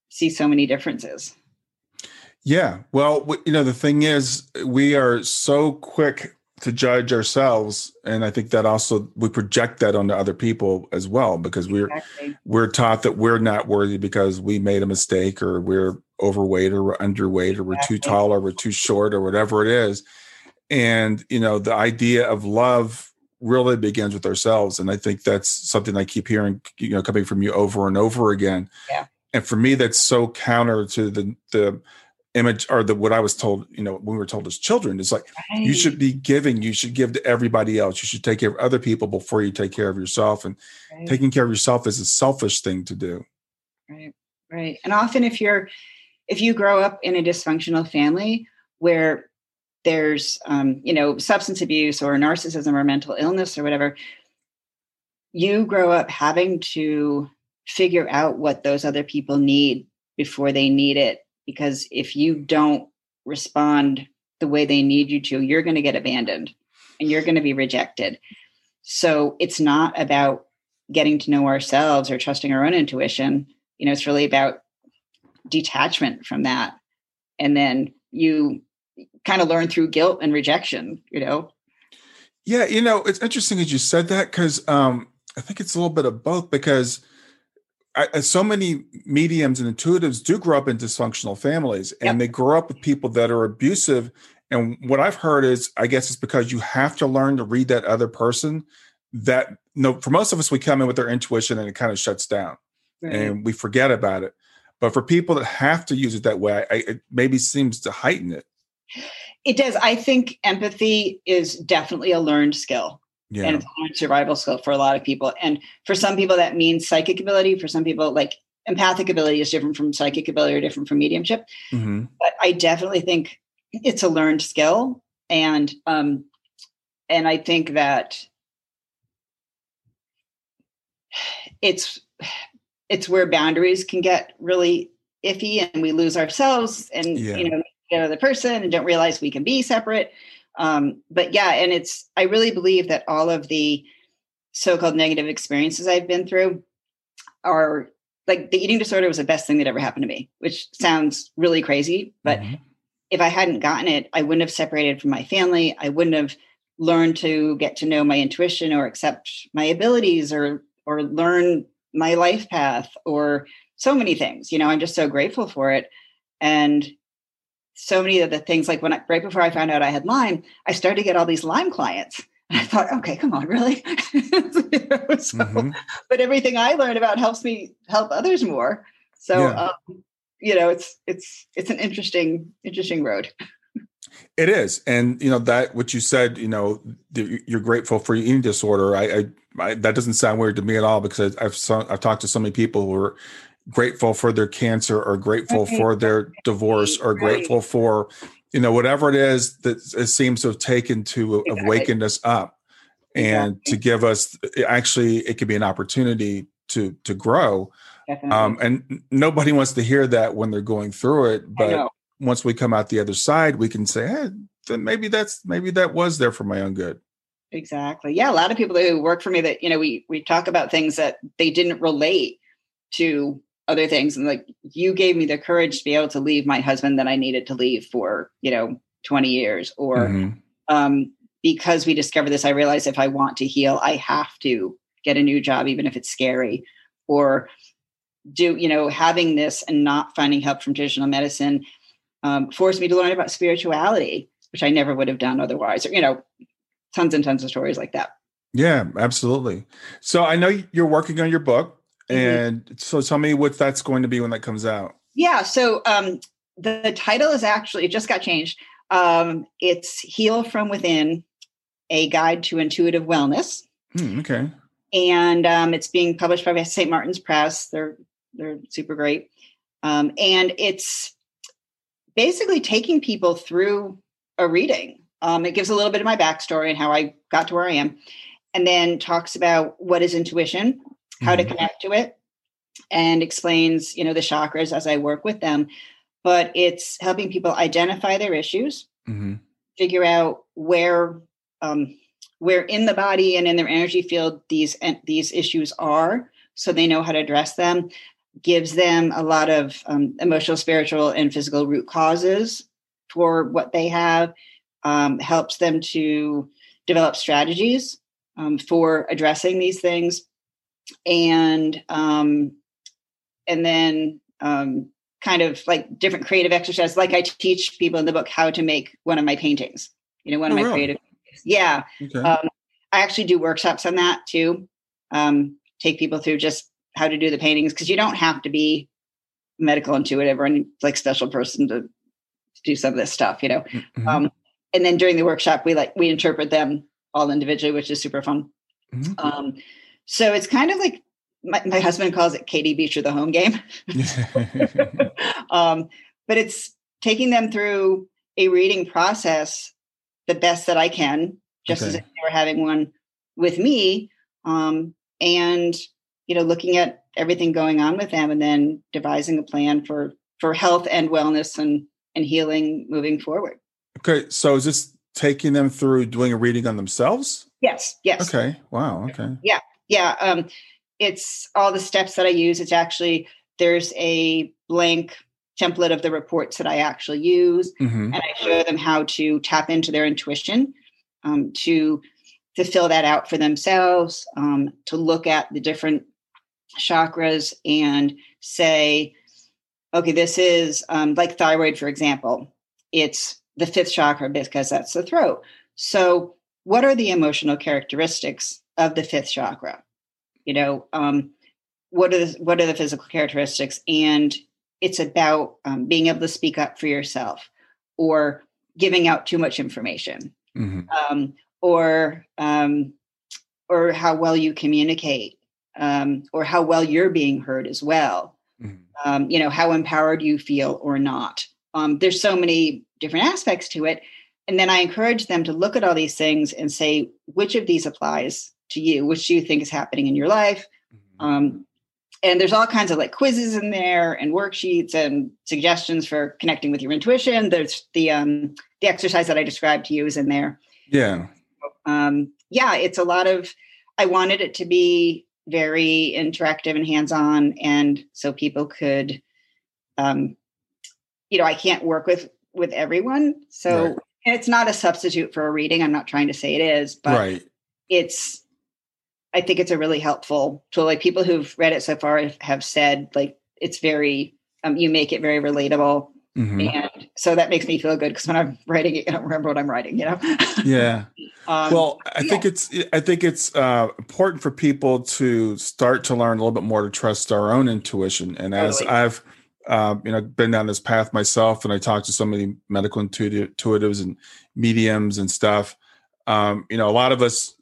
see so many differences. Yeah. Well, you know, the thing is, we are so quick to judge ourselves, and I think that also we project that onto other people as well because we're exactly. we're taught that we're not worthy because we made a mistake or we're overweight or we're underweight or we're exactly. too tall or we're too short or whatever it is and you know the idea of love really begins with ourselves. And i think that's something i keep hearing you know coming from you over and over again. Yeah. And for me that's so counter to the the image or the what i was told you know when we were told as children it's like right. you should be giving. You should give to everybody else. You should take care of other people before you take care of yourself. And right. taking care of yourself is a selfish thing to do. Right. Right. And often if you're if you grow up in a dysfunctional family where there's um, you know substance abuse or narcissism or mental illness or whatever you grow up having to figure out what those other people need before they need it because if you don't respond the way they need you to you're going to get abandoned and you're going to be rejected. So it's not about getting to know ourselves or trusting our own intuition you know it's really about detachment from that. And then you kind of learn through guilt and rejection, you know? Yeah, you know, it's interesting as you said that because um, I think it's a little bit of both because I, so many mediums and intuitives do grow up in dysfunctional families and yep. they grow up with people that are abusive. And what I've heard is, I guess it's because you have to learn to read that other person. That no, for most of us, we come in with our intuition and it kind of shuts down, right. and we forget about it. But for people that have to use it that way, I, it maybe seems to heighten it. It does. I think empathy is definitely a learned skill. Yeah. And it's a learned survival skill for a lot of people. And for some people, that means psychic ability. For some people, like empathic ability is different from psychic ability or different from mediumship. Mm-hmm. But I definitely think it's a learned skill. And um, and I think that it's it's where boundaries can get really iffy and we lose ourselves and yeah. you know another person and don't realize we can be separate. Um, but yeah, and it's I really believe that all of the so-called negative experiences I've been through are like the eating disorder was the best thing that ever happened to me, which sounds really crazy, but mm-hmm. if I hadn't gotten it, I wouldn't have separated from my family. I wouldn't have learned to get to know my intuition or accept my abilities or or learn my life path or so many things. You know, I'm just so grateful for it. And so many of the things like when I, right before I found out I had Lyme, I started to get all these Lyme clients. And I thought, okay, come on, really? so, mm-hmm. But everything I learned about helps me help others more. So, yeah. um, you know, it's it's it's an interesting interesting road. It is, and you know that what you said. You know, you're grateful for your eating disorder. I, I, I that doesn't sound weird to me at all because I've I've talked to so many people who are grateful for their cancer or grateful right. for their divorce or right. grateful for you know whatever it is that it seems to have taken to exactly. wakened us up and exactly. to give us actually it could be an opportunity to to grow um, and nobody wants to hear that when they're going through it but once we come out the other side we can say hey then maybe that's maybe that was there for my own good exactly yeah a lot of people who work for me that you know we we talk about things that they didn't relate to other things. And like you gave me the courage to be able to leave my husband that i needed to leave for you know 20 years. Or mm-hmm. um, because we discovered this i realized if i want to heal i have to get a new job even if it's scary. Or do you know having this and not finding help from traditional medicine um, forced me to learn about spirituality which i never would have done otherwise. Or you know tons and tons of stories like that. Yeah absolutely. So i know you're working on your book. And mm-hmm. so tell me what that's going to be when that comes out. Yeah. So um, the, the title is actually, it just got changed. Um, it's Heal from Within a guide to intuitive wellness. Hmm, okay. And um, it's being published by St. Martin's Press. They're they're super great. Um, and it's basically taking people through a reading. Um, it gives a little bit of my backstory and how I got to where I am, and then talks about what is intuition, how mm-hmm. to connect to it, and explains, you know, the chakras as I work with them. But it's helping people identify their issues, mm-hmm. figure out where um, where in the body and in their energy field these these issues are, so they know how to address them. Gives them a lot of um, emotional, spiritual, and physical root causes for what they have. Um, helps them to develop strategies um, for addressing these things, and um, and then um, kind of like different creative exercises. Like I teach people in the book how to make one of my paintings. You know, one of oh, my really? creative. Yeah, okay. um, I actually do workshops on that too. Um, take people through just how to do the paintings because you don't have to be medical intuitive or any like special person to, to do some of this stuff. You know, mm-hmm. um, and then during the workshop, we like we interpret them all individually, which is super fun. Mm-hmm. Um, so it's kind of like my, my husband calls it Katie Beecher the home game. um, but it's taking them through a reading process the best that I can, just okay. as if they were having one with me. Um, and you know, looking at everything going on with them and then devising a plan for for health and wellness and and healing moving forward. Okay. So is this taking them through doing a reading on themselves? Yes. Yes. Okay. Wow. Okay. Yeah. Yeah. Um, it's all the steps that I use. It's actually there's a blank template of the reports that I actually use, mm-hmm. and I show them how to tap into their intuition um, to to fill that out for themselves, um, to look at the different chakras and say, okay, this is um, like thyroid, for example. It's the fifth chakra because that's the throat. So, what are the emotional characteristics of the fifth chakra? you know um, what are the what are the physical characteristics and it's about um, being able to speak up for yourself or giving out too much information mm-hmm. um, or um, or how well you communicate um, or how well you're being heard as well mm-hmm. Um, you know how empowered you feel or not um, there's so many different aspects to it and then i encourage them to look at all these things and say which of these applies to you, which do you think is happening in your life. Mm-hmm. Um, and there's all kinds of like quizzes in there and worksheets and suggestions for connecting with your intuition. There's the um, the exercise that I described to you is in there. Yeah. Um, yeah, it's a lot of. I wanted it to be very interactive and hands-on, and so people could, um, you know, I can't work with with everyone, so right. it's not a substitute for a reading. I'm not trying to say it is, but right. it's I think it's a really helpful tool. Like people who've read it so far have said, like it's very, um, you make it very relatable, mm-hmm. and so that makes me feel good because when I'm writing it, I don't remember what I'm writing. You know? yeah. Um, well, I yeah. think it's I think it's uh, important for people to start to learn a little bit more to trust our own intuition. And as totally. I've uh, you know been down this path myself, and I talked to so many medical intuitives and mediums and stuff. Um, you know, a lot of us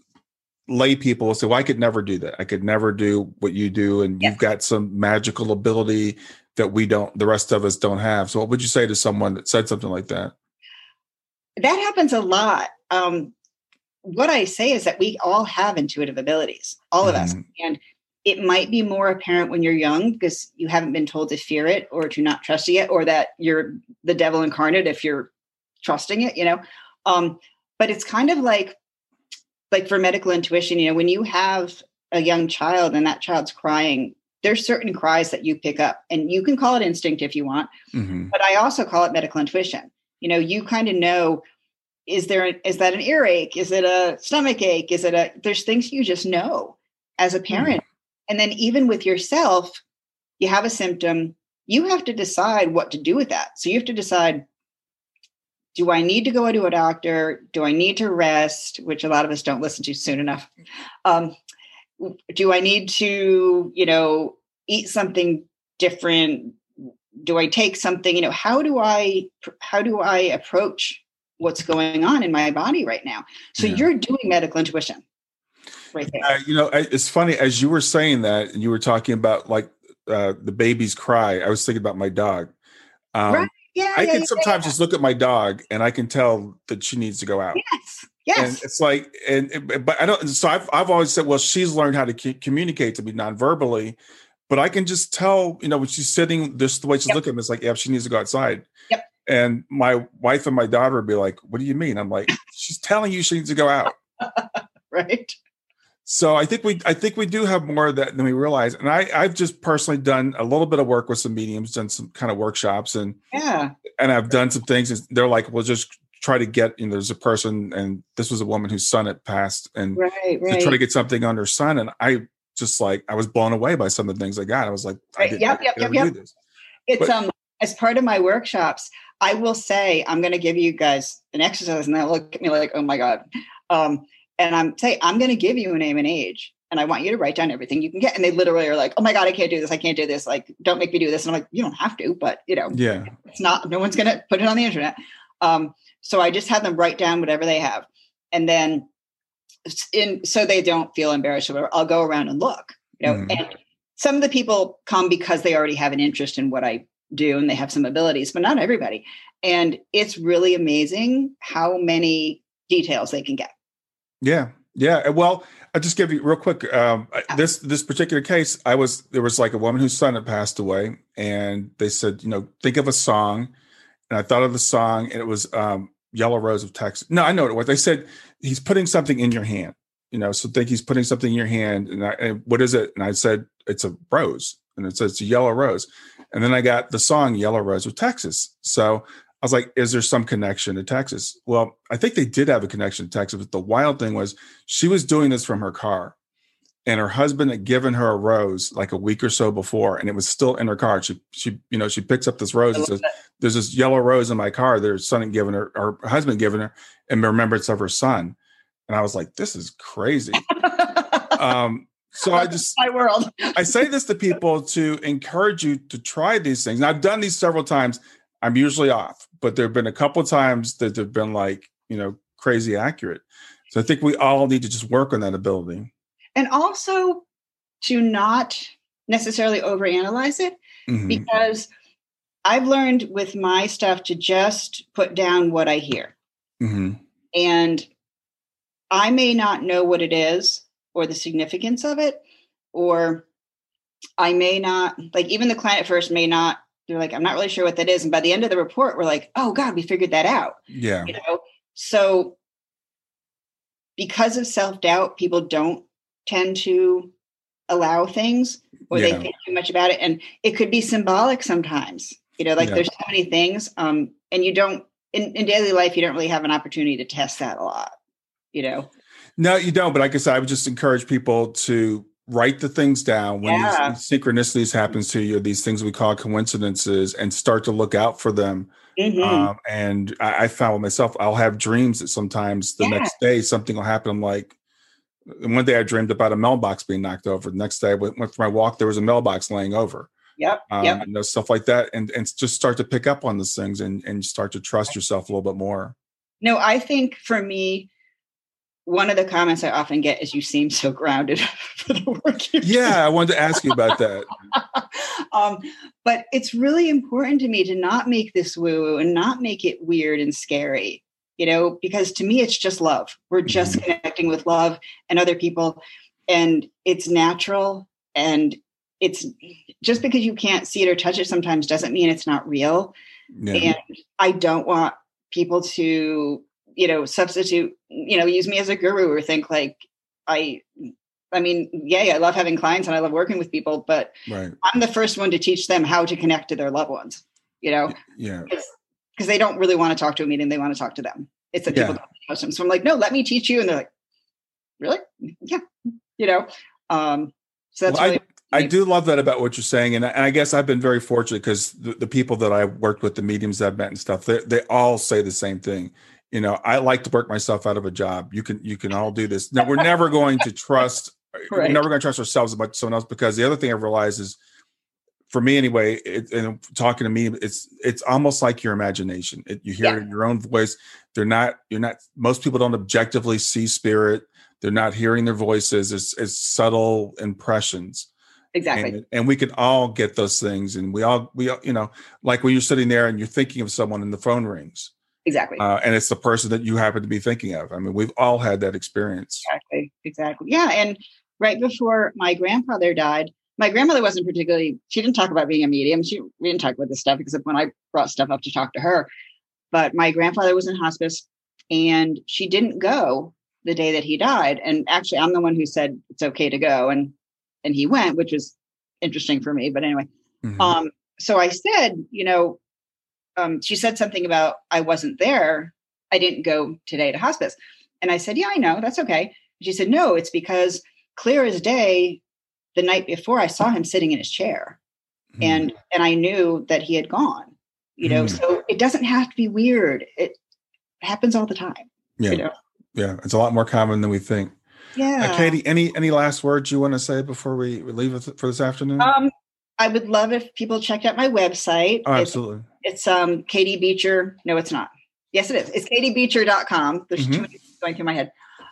lay people will say, "Well, I could never do that. I could never do what you do, and yes. you've got some magical ability that we don't, the rest of us don't have." So, what would you say to someone that said something like that? That happens a lot. Um, what I say is that we all have intuitive abilities, all of mm. us, mm-hmm. and it might be more apparent when you're young because you haven't been told to fear it or to not trust it, or that you're the devil incarnate if you're trusting it. You know, um, but it's kind of like like for medical intuition, you know, when you have a young child and that child's crying, there's certain cries that you pick up and you can call it instinct if you want, mm-hmm. but I also call it medical intuition. You know, you kind of know is there is that an earache? Is it a stomach ache? Is it a there's things you just know as a parent. Mm-hmm. And then even with yourself, you have a symptom, you have to decide what to do with that. So you have to decide do I need to go to a doctor? Do I need to rest? Which a lot of us don't listen to soon enough. Um, do I need to, you know, eat something different? Do I take something? You know, how do I how do I approach what's going on in my body right now. So Yeah. you're doing medical intuition right there. Uh, you know, it's funny as you were saying that, and you were talking about like uh, the baby's cry. I was thinking about my dog. Um, Right. Yeah, I yeah, can yeah, sometimes just look at my dog and I can tell that she needs to go out. Yes. Yes. And it's like, and but I don't. So I've I've always said, well, she's learned how to c- communicate to me non-verbally, but I can just tell, you know, when she's sitting, just the way she's Yep. looking, it's like, yeah, she needs to go outside. Yep. And my wife and my daughter would be like, "What do you mean?" I'm like, "She's telling you she needs to go out." right. So I think we I think we do have more of that than we realize. And I I've just personally done a little bit of work with some mediums, done some kind of workshops, and Yeah. and I've done some things. and They're like, "Well, just try to get." You know, there's a person, and this was a woman whose son had passed, and Right. to try to get something on her son. And I just like I was blown away by some of the things I got. I was like, I Right. didn't, Yep, I yep, yep, this. It's But- um as part of my workshops, I will say I'm going to give you guys an exercise, and they'll look at me like, "Oh my god," um, and I'm say I'm going to give you a name and age, and I want you to write down everything you can get. And they literally are like, "Oh my god, I can't do this. I can't do this. Like, don't make me do this." And I'm like, "You don't have to, but you know, Yeah, it's not. No one's going to put it on the internet." Um, so I just have them write down whatever they have, and then in so they don't feel embarrassed or I'll go around and look. You know, Mhm. and some of the people come because they already have an interest in what I do and they have some abilities, but not everybody. And it's really amazing how many details they can get. Yeah, yeah. Well, I'll just give you real quick. Um, this this particular case, I was there was like a woman whose son had passed away, and they said, you know, think of a song, and I thought of the song, and it was um, "Yellow Rose of Texas." No, I know what it was. They said he's putting something in your hand. You know, so think he's putting something in your hand, and, I, and what is it? And I said it's a rose, and it says it's a yellow rose, and then I got the song "Yellow Rose of Texas." So I was like, is there some connection to Texas? Well, I think they did have a connection to Texas, but the wild thing was she was doing this from her car. And her husband had given her a rose like a week or so before, and it was still in her car. She, she, you know, she picks up this rose and says, "There's this yellow rose in my car. That her son had given her, her husband given her, in remembrance of her son." And I was like, "This is crazy." um, so I just my world. I say this to people to encourage you to try these things. Now, I've done these several times. I'm usually off, but there have been a couple of times that they've been like, you know, crazy accurate. So I think we all need to just work on that ability. And also to not necessarily overanalyze it Mhm. because I've learned with my stuff to just put down what I hear. Mhm. and I may not know what it is or the significance of it, or I may not like even the client at first may not. They're like, I'm not really sure what that is, and by the end of the report, we're like, Oh God, we figured that out. Yeah. You know, so because of self doubt, people don't tend to allow things or Yeah. they think too much about it, and it could be symbolic sometimes. You know, like Yeah. there's so many things, um, and you don't in, in daily life, you don't really have an opportunity to test that a lot. You know, No, you don't. But like I said, I would just encourage people to write the things down when Yeah. these synchronicities happens to you, these things we call coincidences, and start to look out for them. Mhm. Um, and I, I found with myself, I'll have dreams that sometimes the Yeah. next day something will happen. I'm like, one day I dreamed about a mailbox being knocked over. The next day I went, went for my walk, there was a mailbox laying over. yep, Um, yep. you know, stuff like that. And and just start to pick up on those things and, and start to trust yourself a little bit more. No, I think for me, one of the comments I often get is, "You seem so grounded for the work you do." Yeah, I wanted to ask you about that. um, but it's really important to me to not make this woo woo and not make it weird and scary, you know, because to me, it's just love. We're just connecting with love and other people, and it's natural. And it's just because you can't see it or touch it sometimes doesn't mean it's not real. Yeah. And I don't want people to, you know, substitute, you know, use me as a guru or think like I I mean, yay, I love having clients and I love working with people, but Right. I'm the first one to teach them how to connect to their loved ones, you know, Yeah. because they don't really want to talk to a medium, they want to talk to them. It's that people Yeah. don't trust them. So I'm like, no, let me teach you. And they're like, really? Yeah. You know, um, so that's Well, really, I do love that about what you're saying, and I, and I guess I've been very fortunate because the, the people that I've worked with, the mediums that I've met and stuff, they they all say the same thing. You know, I like to work myself out of a job. You can you can all do this. Now we're never going to trust. We're never going to trust ourselves as much as someone else because the other thing I've realized is for me anyway, it, and talking to me, it's it's almost like your imagination. It, you hear yeah. your own voice. They're not. You're not. Most people don't objectively see spirit. They're not hearing their voices. It's, it's subtle impressions. Exactly. And, and, we can all get those things, and we all we you know like when you're sitting there and you're thinking of someone and the phone rings. Exactly. Uh, and it's the person that you happen to be thinking of. I mean, we've all had that experience. Exactly. Exactly. Yeah. And right before my grandfather died, my grandmother wasn't particularly she didn't talk about being a medium she we didn't talk about this stuff except when i brought stuff up to talk to her but my grandfather was in hospice and she didn't go the day that he died and actually i'm the one who said it's okay to go and and he went which was interesting for me but anyway mm-hmm. um so i said you know um she said something about i wasn't there i didn't go today to hospice and i said yeah i know that's okay she said no it's because clear as day the night before I saw him sitting in his chair mm. and and I knew that he had gone. You know, mm. so it doesn't have to be weird. It happens all the time. Yeah. You know? Yeah. It's a lot more common than we think. Yeah. Uh, Katie, any any last words you want to say before we leave for this afternoon? Um, I would love if people checked out my website. Oh, absolutely. It's, it's um Katie Beecher. No, it's not. Yes, it is. It's katiebeecher.com. There's mm-hmm. too many going through my head.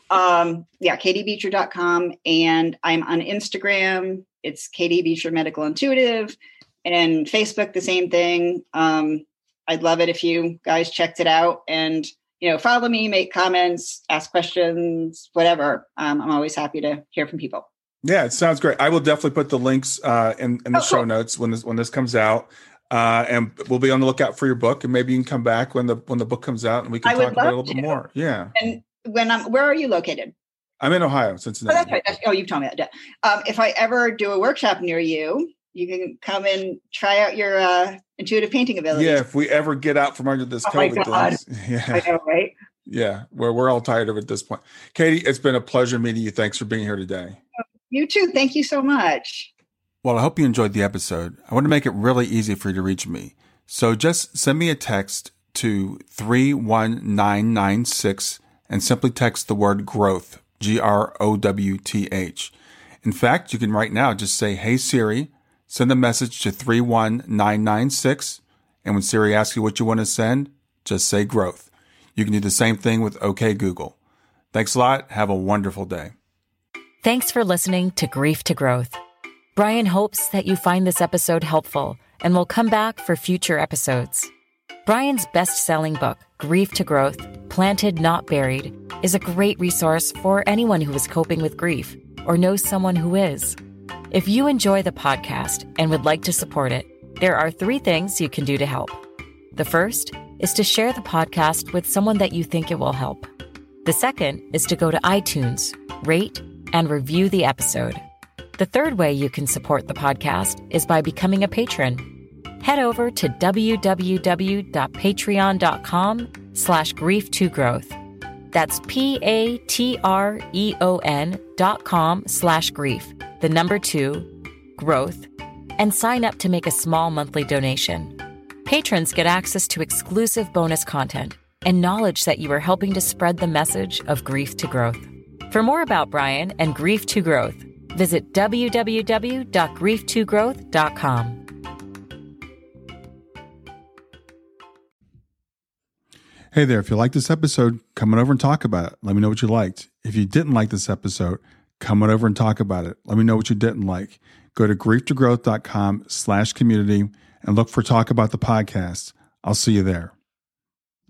Um, yeah, katiebeecher.com. And I'm on Instagram. It's Katie Beecher Medical Intuitive. And Facebook, the same thing. Um, I'd love it if you guys checked it out and, you know, follow me, make comments, ask questions, whatever. Um, I'm always happy to hear from people. Yeah, it sounds great. I will definitely put the links uh, in, in the oh, show cool. notes when this when this comes out. Uh, and we'll be on the lookout for your book, and maybe you can come back when the when the book comes out, and we can I talk about it a little to. bit more. Yeah. And when I'm, where are you located? I'm in Ohio, Cincinnati. Oh, that's right. That's, oh, you've told me that. Um, if I ever do a workshop near you, you can come and try out your uh, intuitive painting ability. Yeah, if we ever get out from under this oh COVID thing. Yeah. I know, right? Yeah, we're, we're all tired of it at this point. Katie, it's been a pleasure meeting you. Thanks for being here today. You too. Thank you so much. Well, I hope you enjoyed the episode. I want to make it really easy for you to reach me. So just send me a text to 31996 and simply text the word growth, G R O W T H. In fact, you can right now just say, Hey Siri, send a message to 31996. And when Siri asks you what you want to send, just say growth. You can do the same thing with OK Google. Thanks a lot. Have a wonderful day. Thanks for listening to Grief to Growth. Brian hopes that you find this episode helpful and will come back for future episodes. Brian's best selling book, Grief to Growth Planted Not Buried, is a great resource for anyone who is coping with grief or knows someone who is. If you enjoy the podcast and would like to support it, there are three things you can do to help. The first is to share the podcast with someone that you think it will help. The second is to go to iTunes, rate, and review the episode. The third way you can support the podcast is by becoming a patron head over to www.patreon.com slash grief to growth. That's P-A-T-R-E-O-N dot com slash grief, the number two, growth, and sign up to make a small monthly donation. Patrons get access to exclusive bonus content and knowledge that you are helping to spread the message of grief to growth. For more about Brian and Grief to Growth, visit www.grieftogrowth.com. Hey there, if you like this episode, come on over and talk about it. Let me know what you liked. If you didn't like this episode, come on over and talk about it. Let me know what you didn't like. Go to grieftogrowth.com slash community and look for Talk About the Podcast. I'll see you there.